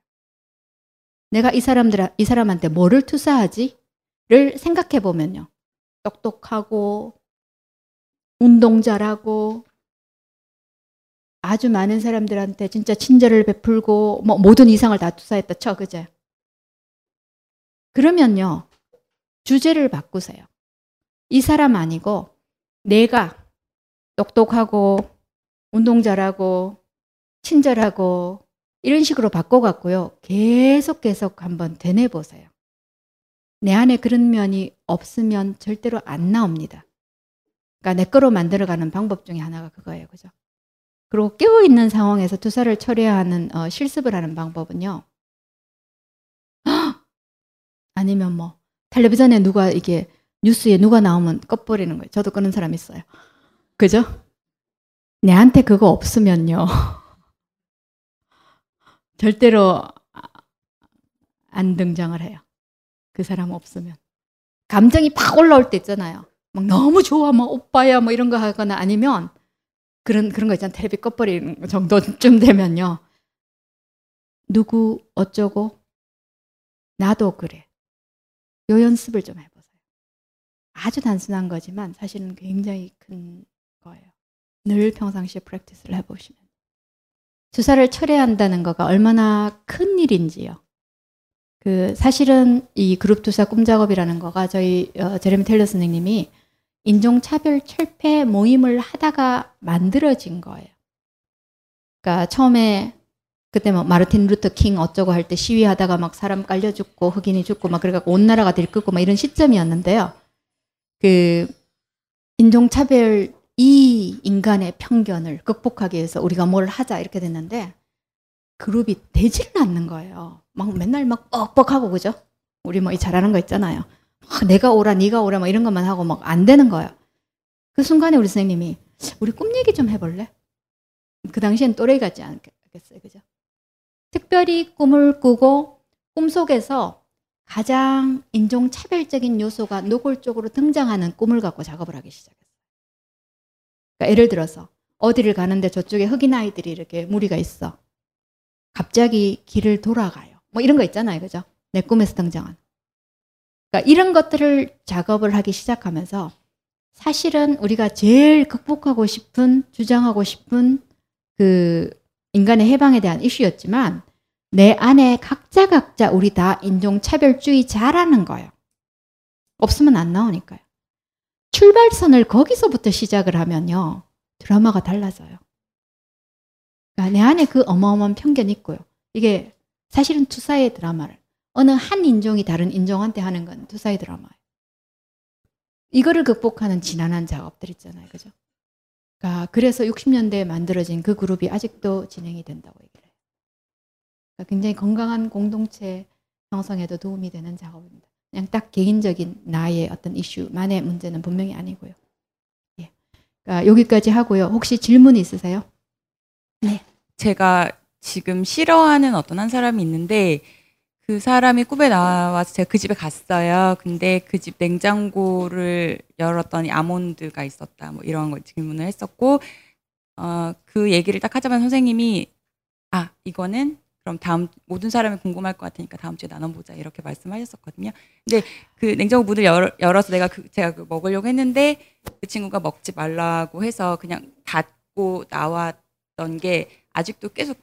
S3: 내가 이 사람들, 이 사람한테 뭐를 투사하지? 를 생각해 보면요. 똑똑하고, 운동 잘하고, 아주 많은 사람들한테 진짜 친절을 베풀고, 뭐 모든 이상을 다 투사했다 쳐, 그제? 그러면요. 주제를 바꾸세요. 이 사람 아니고, 내가 똑똑하고, 운동 잘하고, 친절하고, 이런 식으로 바꿔갖고요. 계속 계속 한번 되뇌보세요. 내 안에 그런 면이 없으면 절대로 안 나옵니다. 그러니까 내 거로 만들어가는 방법 중에 하나가 그거예요. 그죠? 그리고 깨어있는 상황에서 투사를 처리하는 어, 실습을 하는 방법은요. 아니면 뭐 텔레비전에 누가 이게 뉴스에 누가 나오면 꺼버리는 거예요. 저도 그런 사람 있어요. 그죠? 내한테 그거 없으면요. 절대로 안 등장을 해요. 그 사람 없으면. 감정이 팍 올라올 때 있잖아요. 막 너무 좋아, 뭐 오빠야, 뭐 이런 거 하거나 아니면 그런 그런 거 있잖아요. 텔레비 꺼버리는 정도쯤 되면요. 누구 어쩌고 나도 그래. 요 연습을 좀 해보세요. 아주 단순한 거지만 사실은 굉장히 큰 거예요. 늘 평상시에 practice를 해보시면. 투사를 철회한다는 거가 얼마나 큰 일인지요. 그 사실은 이 그룹 투사 꿈작업이라는 거가 저희 어, 제레미 테일러 선생님이 인종차별 철폐 모임을 하다가 만들어진 거예요. 그러니까 처음에 그때 뭐 마르틴 루터 킹 어쩌고 할 때 시위하다가 막 사람 깔려 죽고 흑인이 죽고 막 그래갖고 온 나라가 들끓고 막 이런 시점이었는데요. 그 인종차별 이 인간의 편견을 극복하기 위해서 우리가 뭘 하자 이렇게 됐는데 그룹이 되지를 않는 거예요. 막 맨날 막 뻑뻑하고 그죠? 우리 뭐 이 잘하는 거 있잖아요. 아, 내가 오라, 네가 오라, 뭐 이런 것만 하고 막 안 되는 거예요. 그 순간에 우리 선생님이 우리 꿈 얘기 좀 해볼래? 그 당시엔 또래 같지 않겠어요, 그죠? 특별히 꿈을 꾸고 꿈 속에서 가장 인종차별적인 요소가 노골적으로 등장하는 꿈을 갖고 작업을 하기 시작했어요. 그러니까 예를 들어서 어디를 가는데 저쪽에 흑인 아이들이 이렇게 무리가 있어. 갑자기 길을 돌아가요. 뭐 이런 거 있잖아요. 그죠? 내 꿈에서 등장한. 그러니까 이런 것들을 작업을 하기 시작하면서 사실은 우리가 제일 극복하고 싶은, 주장하고 싶은 그 인간의 해방에 대한 이슈였지만 내 안에 각자 각자 우리 다 인종차별주의자라는 거예요. 없으면 안 나오니까요. 출발선을 거기서부터 시작을 하면요. 드라마가 달라져요. 그러니까 내 안에 그 어마어마한 편견이 있고요. 이게 사실은 투사의 드라마를 어느 한 인종이 다른 인종한테 하는 건 투사의 드라마예요. 이거를 극복하는 지난한 작업들 있잖아요. 그죠? 그러니까 그래서 60년대에 만들어진 그 그룹이 아직도 진행이 된다고 얘기를 해요. 그러니까 굉장히 건강한 공동체 형성에도 도움이 되는 작업입니다. 그냥 딱 개인적인 나의 어떤 이슈만의 문제는 분명히 아니고요. 예. 그러니까 여기까지 하고요. 혹시 질문 있으세요?
S8: 제가 지금 싫어하는 어떤 한 사람이 있는데 그 사람이 꿈에 나와서 제가 그 집에 갔어요. 근데 그 집 냉장고를 열었더니 아몬드가 있었다. 뭐 이런 걸 질문을 했었고 어, 그 얘기를 딱 하자마자 선생님이 아 이거는 그럼 다음 모든 사람이 궁금할 것 같으니까 다음 주에 나눠보자 이렇게 말씀하셨었거든요. 근데 그 냉장고 문을 열, 열어서 내가 그 제가 그 먹으려고 했는데 그 친구가 먹지 말라고 해서 그냥 닫고 나왔던 게 아직도 계속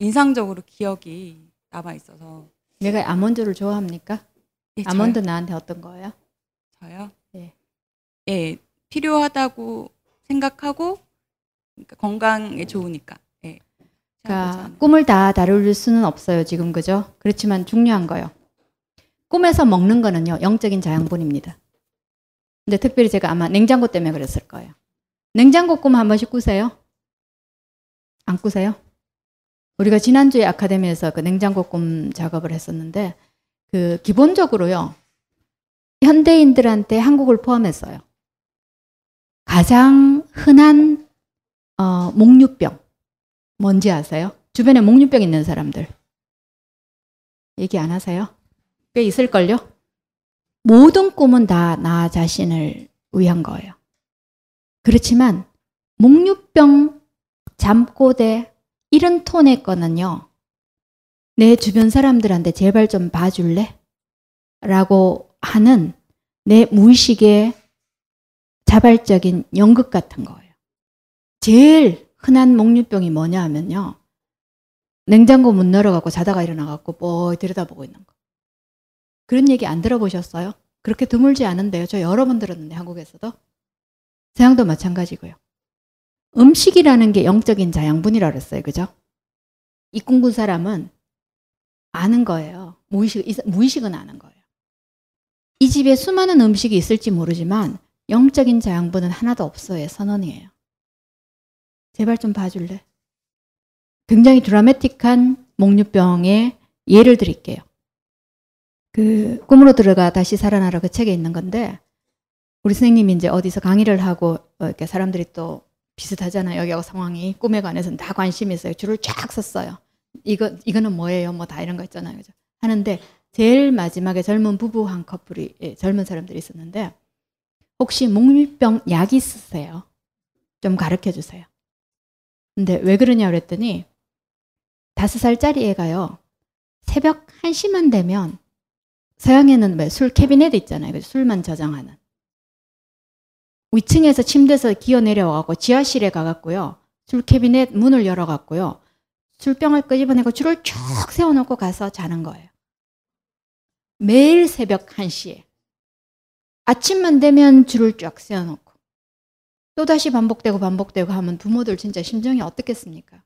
S8: 인상적으로 기억이 남아 있어서
S3: 내가 아몬드를 좋아합니까?
S8: 예,
S3: 아몬드 나한테 어떤 거예요?
S8: 저요?
S3: 예.
S8: 예, 필요하다고 생각하고 그러니까 건강에 좋으니까. 예.
S3: 그러니까 꿈을 다 다룰 수는 없어요, 지금 그죠? 그렇지만 중요한 거요. 꿈에서 먹는 거는요, 영적인 자양분입니다. 근데 특별히 제가 아마 냉장고 때문에 그랬을 거예요. 냉장고 꿈 한 번씩 꾸세요? 안 꾸세요? 우리가 지난주에 아카데미에서 그 냉장고 꿈 작업을 했었는데, 그 기본적으로요, 현대인들한테 한국을 포함했어요. 가장 흔한 어, 목류병 뭔지 아세요? 주변에 목류병 있는 사람들 얘기 안 하세요? 꽤 있을걸요? 모든 꿈은 다 나 자신을 위한 거예요. 그렇지만 목류병, 잠꼬대 이런 톤의 거는요. 내 주변 사람들한테 제발 좀 봐줄래? 라고 하는 내 무의식의 자발적인 연극 같은 거예요. 제일 흔한 목류병이 뭐냐 하면요. 냉장고 문 열어갖고 자다가 일어나갖고 뭐 들여다보고 있는 거. 그런 얘기 안 들어보셨어요? 그렇게 드물지 않은데요. 저 여러 번 들었는데 한국에서도. 서양도 마찬가지고요. 음식이라는 게 영적인 자양분이라고 그랬어요. 그죠? 이 꿈꾼 사람은 아는 거예요. 무의식, 무의식은 아는 거예요. 이 집에 수많은 음식이 있을지 모르지만 영적인 자양분은 하나도 없어요. 선언이에요. 제발 좀 봐줄래? 굉장히 드라마틱한 목류병의 예를 드릴게요. 그 꿈으로 들어가 다시 살아나라 그 책에 있는 건데 우리 선생님이 이제 어디서 강의를 하고 이렇게 사람들이 또 비슷하잖아요. 여기하고 상황이 꿈에 관해서는 다 관심이 있어요. 줄을 쫙 섰어요. 이거 이거는 뭐예요? 뭐 다 이런 거 있잖아요. 그죠? 하는데 제일 마지막에 젊은 부부 한 커플이 예, 젊은 사람들이 있었는데 혹시 목류병 약 있으세요? 좀 가르쳐 주세요. 근데 왜 그러냐 그랬더니 다섯 살짜리 애가요. 새벽 1시만 되면 서양에는 왜 술 캐비넷 있잖아요. 술만 저장하는. 위층에서 침대에서 기어 내려와갖고 지하실에 가갖고요. 술 캐비넷 문을 열어갖고요. 술병을 끄집어내고 줄을 쭉 세워놓고 가서 자는 거예요. 매일 새벽 1시에. 아침만 되면 줄을 쫙 세워놓고. 또다시 반복되고 반복되고 하면 부모들 진짜 심정이 어떻겠습니까?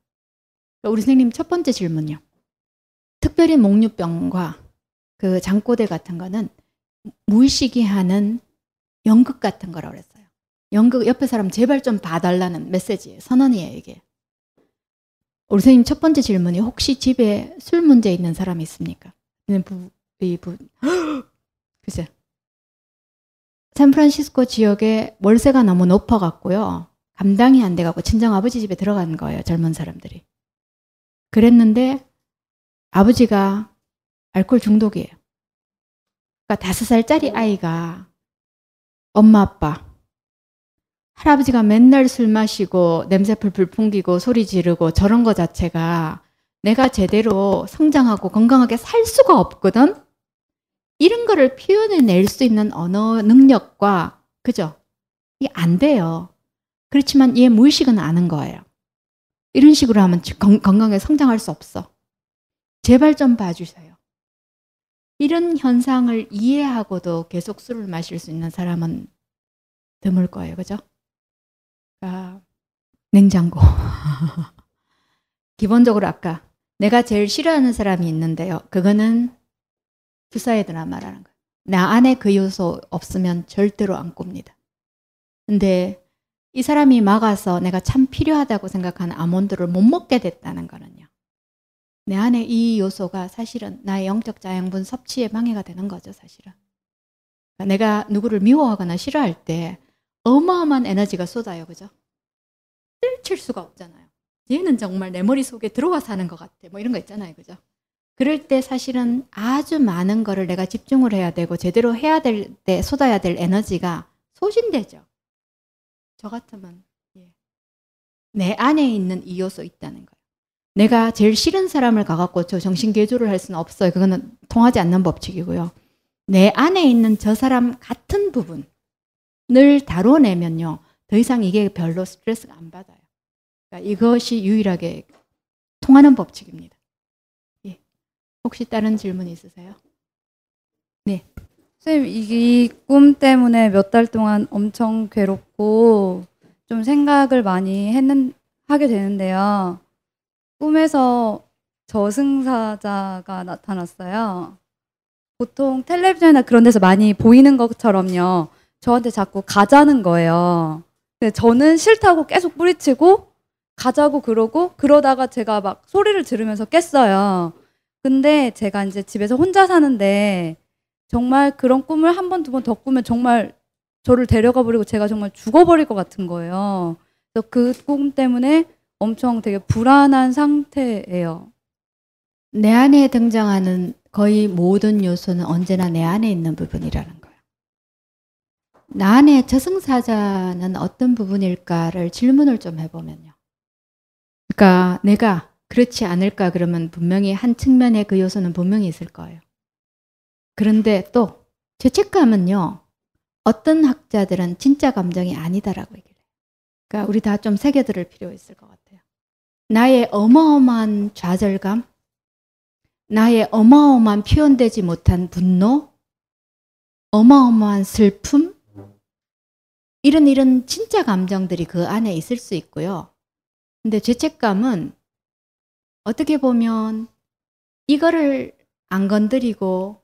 S3: 우리 선생님 첫 번째 질문이요. 특별히 목류병과 그 장꼬대 같은 거는 무의식이 하는 연극 같은 거라고 그랬어요. 연극 옆에 사람 제발 좀 봐달라는 메시지예요. 선언이에요, 이게. 우리 선생님 첫 번째 질문이 혹시 집에 술 문제 있는 사람이 있습니까? 부, 이 부, 글쎄. 샌프란시스코 지역에 월세가 너무 높아갖고요. 감당이 안 돼갖고 친정 아버지 집에 들어간 거예요. 젊은 사람들이. 그랬는데 아버지가 알코올 중독이에요. 그러니까 다섯 살짜리 아이가 엄마 아빠 할아버지가 맨날 술 마시고 냄새 풀풀 풍기고 소리 지르고 저런 거 자체가 내가 제대로 성장하고 건강하게 살 수가 없거든. 이런 거를 표현해낼 수 있는 언어 능력과 그죠? 이게 안 돼요. 그렇지만 얘 무의식은 아는 거예요. 이런 식으로 하면 건, 건강하게 성장할 수 없어. 제발 좀 봐주세요. 이런 현상을 이해하고도 계속 술을 마실 수 있는 사람은 드물 거예요. 그죠? 그러니까 냉장고. 기본적으로 아까 내가 제일 싫어하는 사람이 있는데요. 그거는 주사에드나 말하는 거예요. 나 안에 그 요소 없으면 절대로 안 꿉니다. 근데 이 사람이 막아서 내가 참 필요하다고 생각하는 아몬드를 못 먹게 됐다는 거는요. 내 안에 이 요소가 사실은 나의 영적 자양분 섭취에 방해가 되는 거죠, 사실은. 그러니까 내가 누구를 미워하거나 싫어할 때 어마어마한 에너지가 쏟아요, 그죠? 뜰칠 수가 없잖아요. 얘는 정말 내 머릿속에 들어와 사는 것 같아. 뭐 이런 거 있잖아요, 그죠? 그럴 때 사실은 아주 많은 거를 내가 집중을 해야 되고 제대로 해야 될 때 쏟아야 될 에너지가 소진되죠. 저 같으면 예. 내 안에 있는 이 요소 있다는 거예요. 내가 제일 싫은 사람을 가갖고 저 정신 개조를 할 수는 없어요. 그거는 통하지 않는 법칙이고요. 내 안에 있는 저 사람 같은 부분을 다뤄내면요. 더 이상 이게 별로 스트레스가 안 받아요. 그러니까 이것이 유일하게 통하는 법칙입니다. 예. 혹시 다른 질문 있으세요? 네.
S9: 선생님, 이 꿈 때문에 몇 달 동안 엄청 괴롭고 좀 생각을 많이 했는, 하게 되는데요. 꿈에서 저승사자가 나타났어요. 보통 텔레비전이나 그런 데서 많이 보이는 것처럼요. 저한테 자꾸 가자는 거예요. 근데 저는 싫다고 계속 뿌리치고 가자고 그러고 그러다가 제가 막 소리를 들으면서 깼어요. 근데 제가 이제 집에서 혼자 사는데 정말 그런 꿈을 한 번, 두 번 더 꾸면 정말 저를 데려가 버리고 제가 정말 죽어버릴 것 같은 거예요. 그래서 그 꿈 때문에 엄청 되게 불안한 상태예요.
S3: 내 안에 등장하는 거의 모든 요소는 언제나 내 안에 있는 부분이라는 거예요. 나 안에 저승사자는 어떤 부분일까를 질문을 좀 해보면요. 그러니까 내가 그렇지 않을까 그러면 분명히 한 측면의 그 요소는 분명히 있을 거예요. 그런데 또 죄책감은요. 어떤 학자들은 진짜 감정이 아니다라고 얘기를 해요. 그러니까 우리 다 좀 새겨들을 필요 있을 것 같아요. 나의 어마어마한 좌절감, 나의 어마어마한 표현되지 못한 분노, 어마어마한 슬픔, 이런 이런 진짜 감정들이 그 안에 있을 수 있고요. 근데 죄책감은 어떻게 보면 이거를 안 건드리고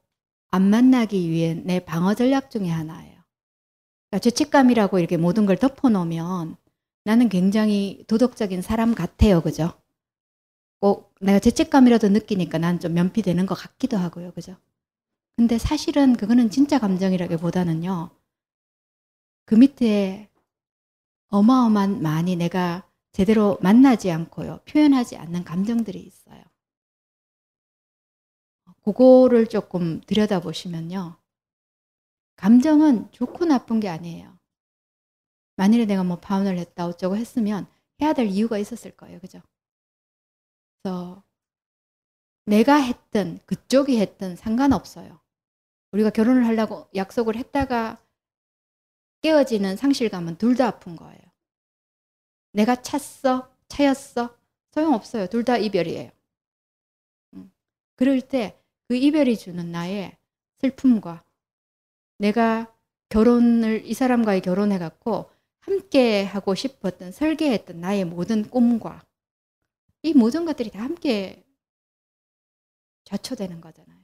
S3: 안 만나기 위해 내 방어 전략 중에 하나예요. 그러니까 죄책감이라고 이렇게 모든 걸 덮어놓으면 나는 굉장히 도덕적인 사람 같아요. 그죠? 꼭 내가 죄책감이라도 느끼니까 난 좀 면피되는 것 같기도 하고요. 그죠? 근데 사실은 그거는 진짜 감정이라기보다는요. 그 밑에 어마어마한 많이 내가 제대로 만나지 않고요. 표현하지 않는 감정들이 있어요. 그거를 조금 들여다보시면요. 감정은 좋고 나쁜 게 아니에요. 만일에 내가 뭐 파혼을 했다 어쩌고 했으면 해야 될 이유가 있었을 거예요. 그죠? 그래서 내가 했든 그쪽이 했든 상관없어요. 우리가 결혼을 하려고 약속을 했다가 깨어지는 상실감은 둘 다 아픈 거예요. 내가 찼어, 차였어, 소용없어요. 둘 다 이별이에요. 음. 그럴 때 그 이별이 주는 나의 슬픔과 내가 결혼을 이 사람과의 결혼해 갖고 함께 하고 싶었던 설계했던 나의 모든 꿈과 이 모든 것들이 다 함께 좌초되는 거잖아요.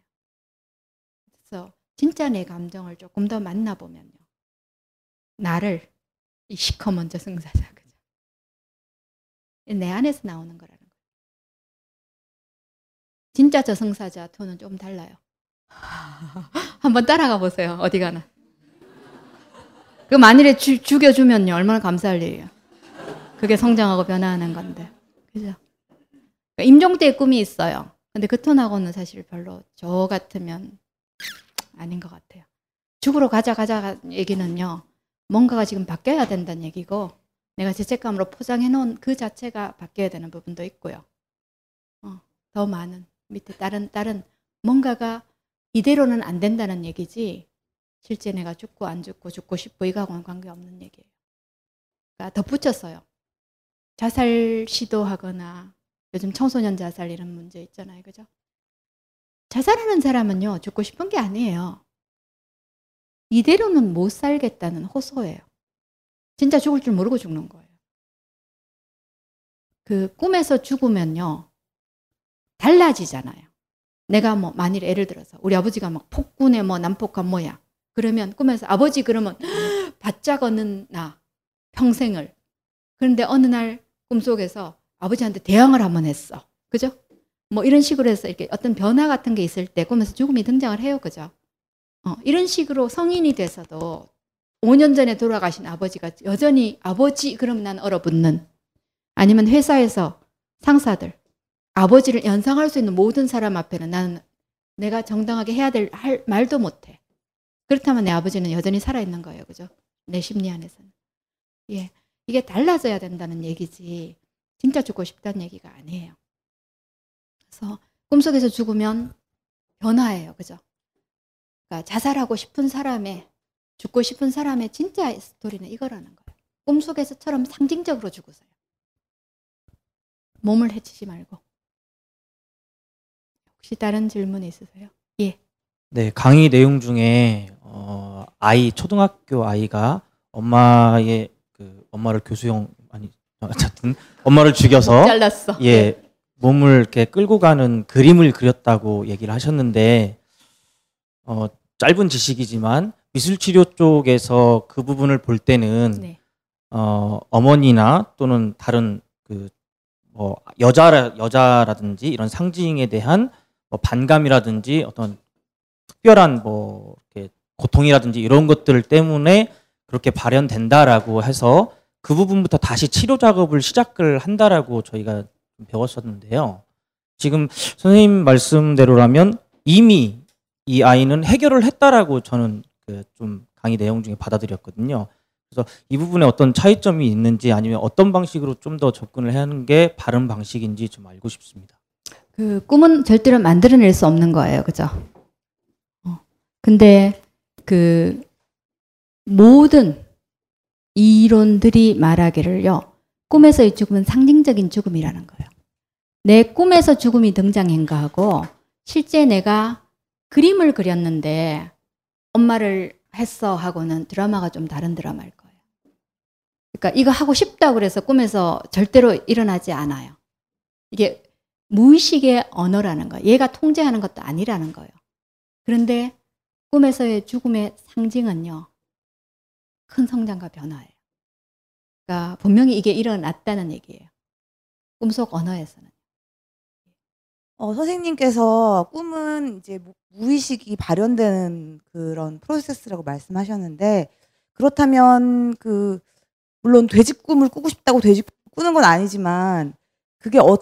S3: 그래서 진짜 내 감정을 조금 더 만나보면요. 나를 이 시커먼 저승사자 그죠? 내 안에서 나오는 거라는 거예요. 진짜 저승사자 톤은 좀 달라요. 한번 따라가 보세요. 어디 가나. 그 만일에 주, 죽여주면요 얼마나 감사할 일이에요. 그게 성장하고 변화하는 건데, 그죠? 그러니까 임종 때의 꿈이 있어요. 근데 그 톤하고는 사실 별로 저 같으면 아닌 것 같아요. 죽으러 가자 가자 얘기는요. 뭔가가 지금 바뀌어야 된다는 얘기고 내가 죄책감으로 포장해 놓은 그 자체가 바뀌어야 되는 부분도 있고요. 어, 더 많은 밑에 다른 다른 뭔가가 이대로는 안 된다는 얘기지 실제 내가 죽고 안 죽고 죽고 싶고 이거하고는 관계없는 얘기예요. 그러니까 덧붙였어요. 자살 시도하거나 요즘 청소년 자살 이런 문제 있잖아요. 그죠? 자살하는 사람은요, 죽고 싶은 게 아니에요. 이대로는 못 살겠다는 호소예요. 진짜 죽을 줄 모르고 죽는 거예요. 그 꿈에서 죽으면요, 달라지잖아요. 내가 뭐, 만일 예를 들어서, 우리 아버지가 막 폭군에 뭐 난폭한 뭐야. 그러면 꿈에서 아버지 그러면 바짝 얻는 나, 평생을. 그런데 어느 날 꿈속에서 아버지한테 대항을 한번 했어. 그죠? 뭐 이런 식으로 해서 이렇게 어떤 변화 같은 게 있을 때 꿈에서 죽음이 등장을 해요. 그죠? 어, 이런 식으로 성인이 돼서도 5년 전에 돌아가신 아버지가 여전히 아버지 그러면 난 얼어붙는 아니면 회사에서 상사들 아버지를 연상할 수 있는 모든 사람 앞에는 나는 내가 정당하게 해야 될 할 말도 못해. 그렇다면 내 아버지는 여전히 살아있는 거예요. 그죠? 내 심리 안에서는. 예. 이게 달라져야 된다는 얘기지. 진짜 죽고 싶다는 얘기가 아니에요. 그래서 꿈속에서 죽으면 변화예요. 그죠? 그러니까 자살하고 싶은 사람의 죽고 싶은 사람의 진짜 스토리는 이거라는 거예요. 꿈속에서처럼 상징적으로 죽으세요. 몸을 해치지 말고. 혹시 다른 질문 있으세요? 예.
S10: 네, 강의 내용 중에 어, 아이 초등학교 아이가 엄마의 그 엄마를 교수형 아니 어쨌든 엄마를 죽여서
S3: 잘랐어.
S10: 예 몸을 이렇게 끌고 가는 그림을 그렸다고 얘기를 하셨는데 어, 짧은 지식이지만 미술 치료 쪽에서 그 부분을 볼 때는
S3: 네.
S10: 어, 어머니나 또는 다른 그 뭐 여자 여자라든지 이런 상징에 대한 뭐 반감이라든지 어떤 특별한 뭐 이렇게 고통이라든지 이런 것들 때문에 그렇게 발현된다라고 해서 그 부분부터 다시 치료 작업을 시작을 한다라고 저희가 배웠었는데요. 지금 선생님 말씀대로라면 이미 이 아이는 해결을 했다라고 저는 그 좀 강의 내용 중에 받아들였거든요. 그래서 이 부분에 어떤 차이점이 있는지 아니면 어떤 방식으로 좀 더 접근을 하는 게 바른 방식인지 좀 알고 싶습니다.
S3: 그 꿈은 절대로 만들어낼 수 없는 거예요. 그죠? 어. 근데 그 모든 이론들이 말하기를요. 꿈에서의 죽음은 상징적인 죽음이라는 거예요. 내 꿈에서 죽음이 등장한 거하고 실제 내가 그림을 그렸는데 엄마를 했어 하고는 드라마가 좀 다른 드라마일 거예요. 그러니까 이거 하고 싶다고 그래서 꿈에서 절대로 일어나지 않아요. 이게 무의식의 언어라는 거예요. 얘가 통제하는 것도 아니라는 거예요. 그런데 꿈에서의 죽음의 상징은요. 큰 성장과 변화예요. 그러니까 분명히 이게 일어났다는 얘기예요. 꿈속 언어에서는.
S11: 어, 선생님께서 꿈은 이제 무- 무의식이 발현되는 그런 프로세스라고 말씀하셨는데 그렇다면 그 물론 돼지 꿈을 꾸고 싶다고 돼지 꾸는 건 아니지만 그게 어,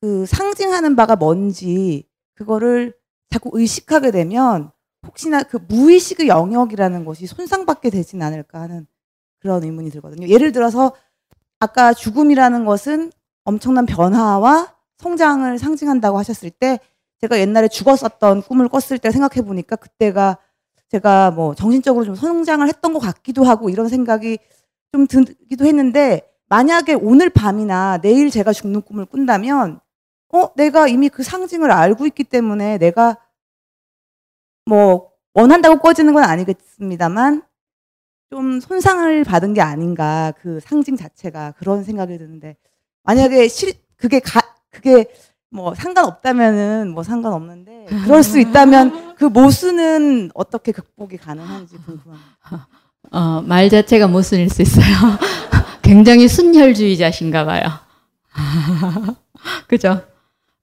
S11: 그 상징하는 바가 뭔지 그거를 자꾸 의식하게 되면 혹시나 그 무의식의 영역이라는 것이 손상받게 되진 않을까 하는 그런 의문이 들거든요. 예를 들어서 아까 죽음이라는 것은 엄청난 변화와 성장을 상징한다고 하셨을 때 제가 옛날에 죽었었던 꿈을 꿨을 때 생각해 보니까 그때가 제가 뭐 정신적으로 좀 성장을 했던 것 같기도 하고 이런 생각이 좀 들기도 했는데 만약에 오늘 밤이나 내일 제가 죽는 꿈을 꾼다면 어 내가 이미 그 상징을 알고 있기 때문에 내가 뭐 원한다고 꺼지는 건 아니겠습니다만 좀 손상을 받은 게 아닌가 그 상징 자체가 그런 생각이 드는데 만약에 실 그게 가 그게 뭐 상관없다면은 뭐 상관없는데 그럴 수 있다면 그 모순은 어떻게 극복이 가능한지 궁금합니다.
S3: 어, 말 자체가 모순일 수 있어요. 굉장히 순혈주의자신가 봐요. 그죠?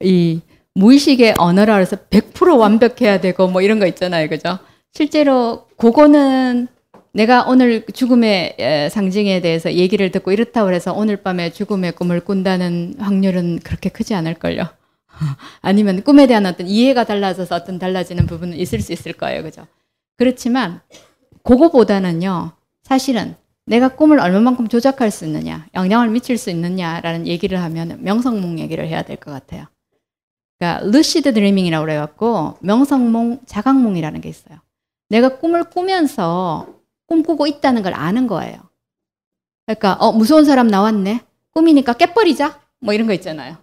S3: 이 무의식의 언어라 그래서 100% 완벽해야 되고 뭐 이런 거 있잖아요. 그죠? 실제로 그거는 내가 오늘 죽음의 에, 상징에 대해서 얘기를 듣고 이렇다고 해서 오늘 밤에 죽음의 꿈을 꾼다는 확률은 그렇게 크지 않을걸요. 아니면 꿈에 대한 어떤 이해가 달라져서 어떤 달라지는 부분은 있을 수 있을 거예요. 그죠? 그렇지만 그거보다는요. 사실은 내가 꿈을 얼마만큼 조작할 수 있느냐, 영향을 미칠 수 있느냐라는 얘기를 하면 명성몽 얘기를 해야 될 것 같아요. 그러니까 루시드 드리밍이라고 그래갖고 명성몽, 자각몽이라는 게 있어요. 내가 꿈을 꾸면서 꿈꾸고 있다는 걸 아는 거예요. 그러니까 어 무서운 사람 나왔네. 꿈이니까 깨버리자. 뭐 이런 거 있잖아요.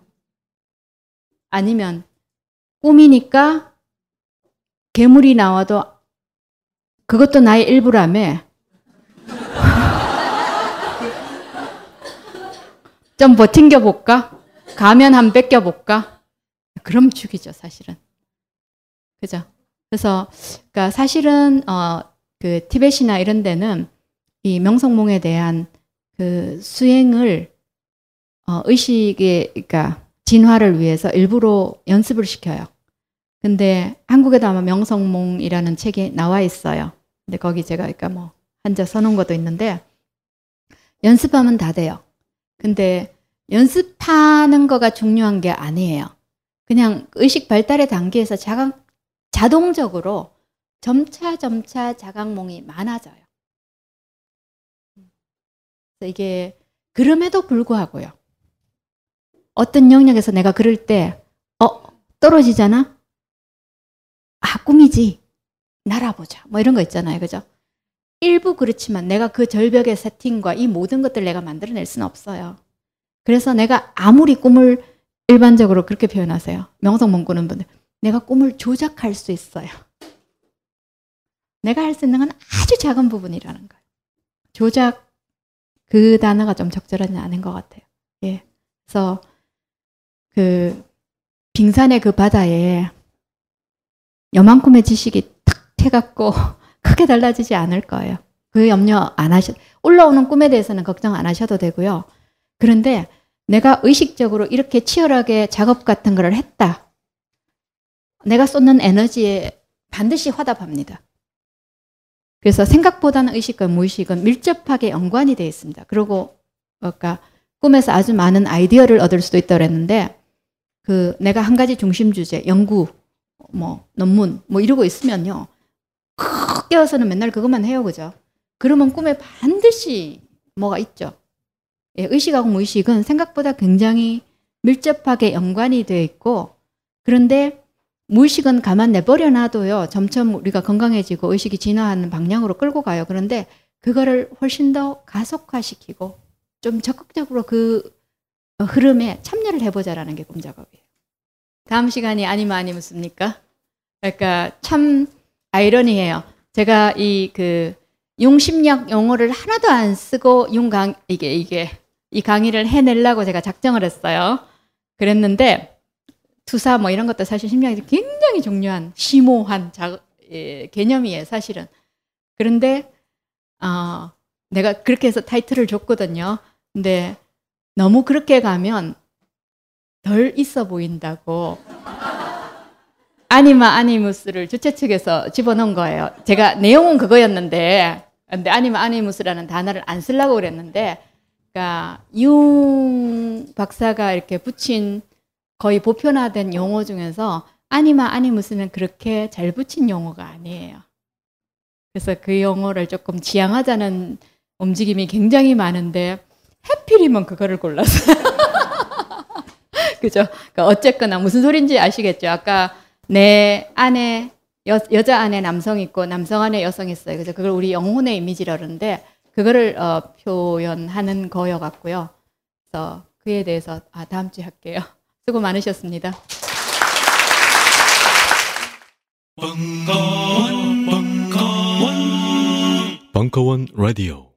S3: 아니면 꿈이니까 괴물이 나와도 그것도 나의 일부라며. 좀 버팅겨 볼까? 가면 한 뺏겨 볼까? 그럼 죽이죠, 사실은. 그죠? 그래서 그러니까 사실은 어 그 티벳이나 이런 데는 이 명성몽에 대한 그 수행을 어 의식의 그러니까 진화를 위해서 일부러 연습을 시켜요. 근데 한국에도 아마 명성몽이라는 책이 나와 있어요. 근데 거기 제가 그러니까 뭐 한자 써놓은 것도 있는데 연습하면 다 돼요. 근데 연습하는 거가 중요한 게 아니에요. 그냥 의식 발달의 단계에서 자각, 자동적으로 점차 점차 자각몽이 많아져요. 이게 그럼에도 불구하고요. 어떤 영역에서 내가 그럴 때, 어, 떨어지잖아? 아, 꿈이지. 날아보자. 뭐 이런 거 있잖아요. 그죠? 일부 그렇지만 내가 그 절벽의 세팅과 이 모든 것들 내가 만들어낼 수는 없어요. 그래서 내가 아무리 꿈을 일반적으로 그렇게 표현하세요. 명성 몽 꾸는 분들. 내가 꿈을 조작할 수 있어요. 내가 할 수 있는 건 아주 작은 부분이라는 거예요. 조작 그 단어가 좀 적절하지 않은 것 같아요. 예. 그래서 그 빙산의 그 바다에 요만큼의 지식이 탁 해갖고 크게 달라지지 않을 거예요. 그 염려 안 하셔. 올라오는 꿈에 대해서는 걱정 안 하셔도 되고요. 그런데 내가 의식적으로 이렇게 치열하게 작업 같은 걸 했다. 내가 쏟는 에너지에 반드시 화답합니다. 그래서 생각보다는 의식과 무의식은 밀접하게 연관이 되어 있습니다. 그리고 그러니까 꿈에서 아주 많은 아이디어를 얻을 수도 있다고 그랬는데 그 내가 한 가지 중심 주제, 연구, 뭐 논문 뭐 이러고 있으면요. 크 깨어서는 맨날 그것만 해요. 그죠? 그러면 꿈에 반드시 뭐가 있죠. 예, 의식하고 무의식은 생각보다 굉장히 밀접하게 연관이 되어 있고 그런데 무의식은 가만 내버려 놔도요. 점점 우리가 건강해지고 의식이 진화하는 방향으로 끌고 가요. 그런데 그거를 훨씬 더 가속화시키고 좀 적극적으로 그 흐름에 참여를 해보자라는 게 꿈작업이에요. 다음 시간이 아니면 아니겠습니까? 그러니까 참 아이러니해요. 제가 이 그 융심력 용어를 하나도 안 쓰고 융강 이게 이게 이 강의를 해내려고 제가 작정을 했어요. 그랬는데 투사 뭐 이런 것도 사실 심리학이 굉장히 중요한 심오한 자, 예, 개념이에요, 사실은. 그런데 어, 내가 그렇게 해서 타이틀을 줬거든요. 근데 너무 그렇게 가면 덜 있어 보인다고 아니마 아니무스를 주최 측에서 집어넣은 거예요. 제가 내용은 그거였는데 근데 아니마 아니무스라는 단어를 안 쓰려고 그랬는데 그러니까 융 박사가 이렇게 붙인 거의 보편화된 용어 중에서 아니마 아니무스는 그렇게 잘 붙인 용어가 아니에요. 그래서 그 용어를 조금 지양하자는 움직임이 굉장히 많은데 해필이면 그거를 골랐어요. 그죠? 그러니까 어쨌거나 무슨 소린지 아시겠죠? 아까 내 안에 여, 여자 안에 남성 있고 남성 안에 여성 있어요. 그래서 그걸 우리 영혼의 이미지라 그러는데 그거를 어, 표현하는 거여 같고요. 그래서 그에 대해서 아, 다음 주에 할게요. 수고 많으셨습니다.
S12: 벙커원, 벙커원, 벙커원 라디오.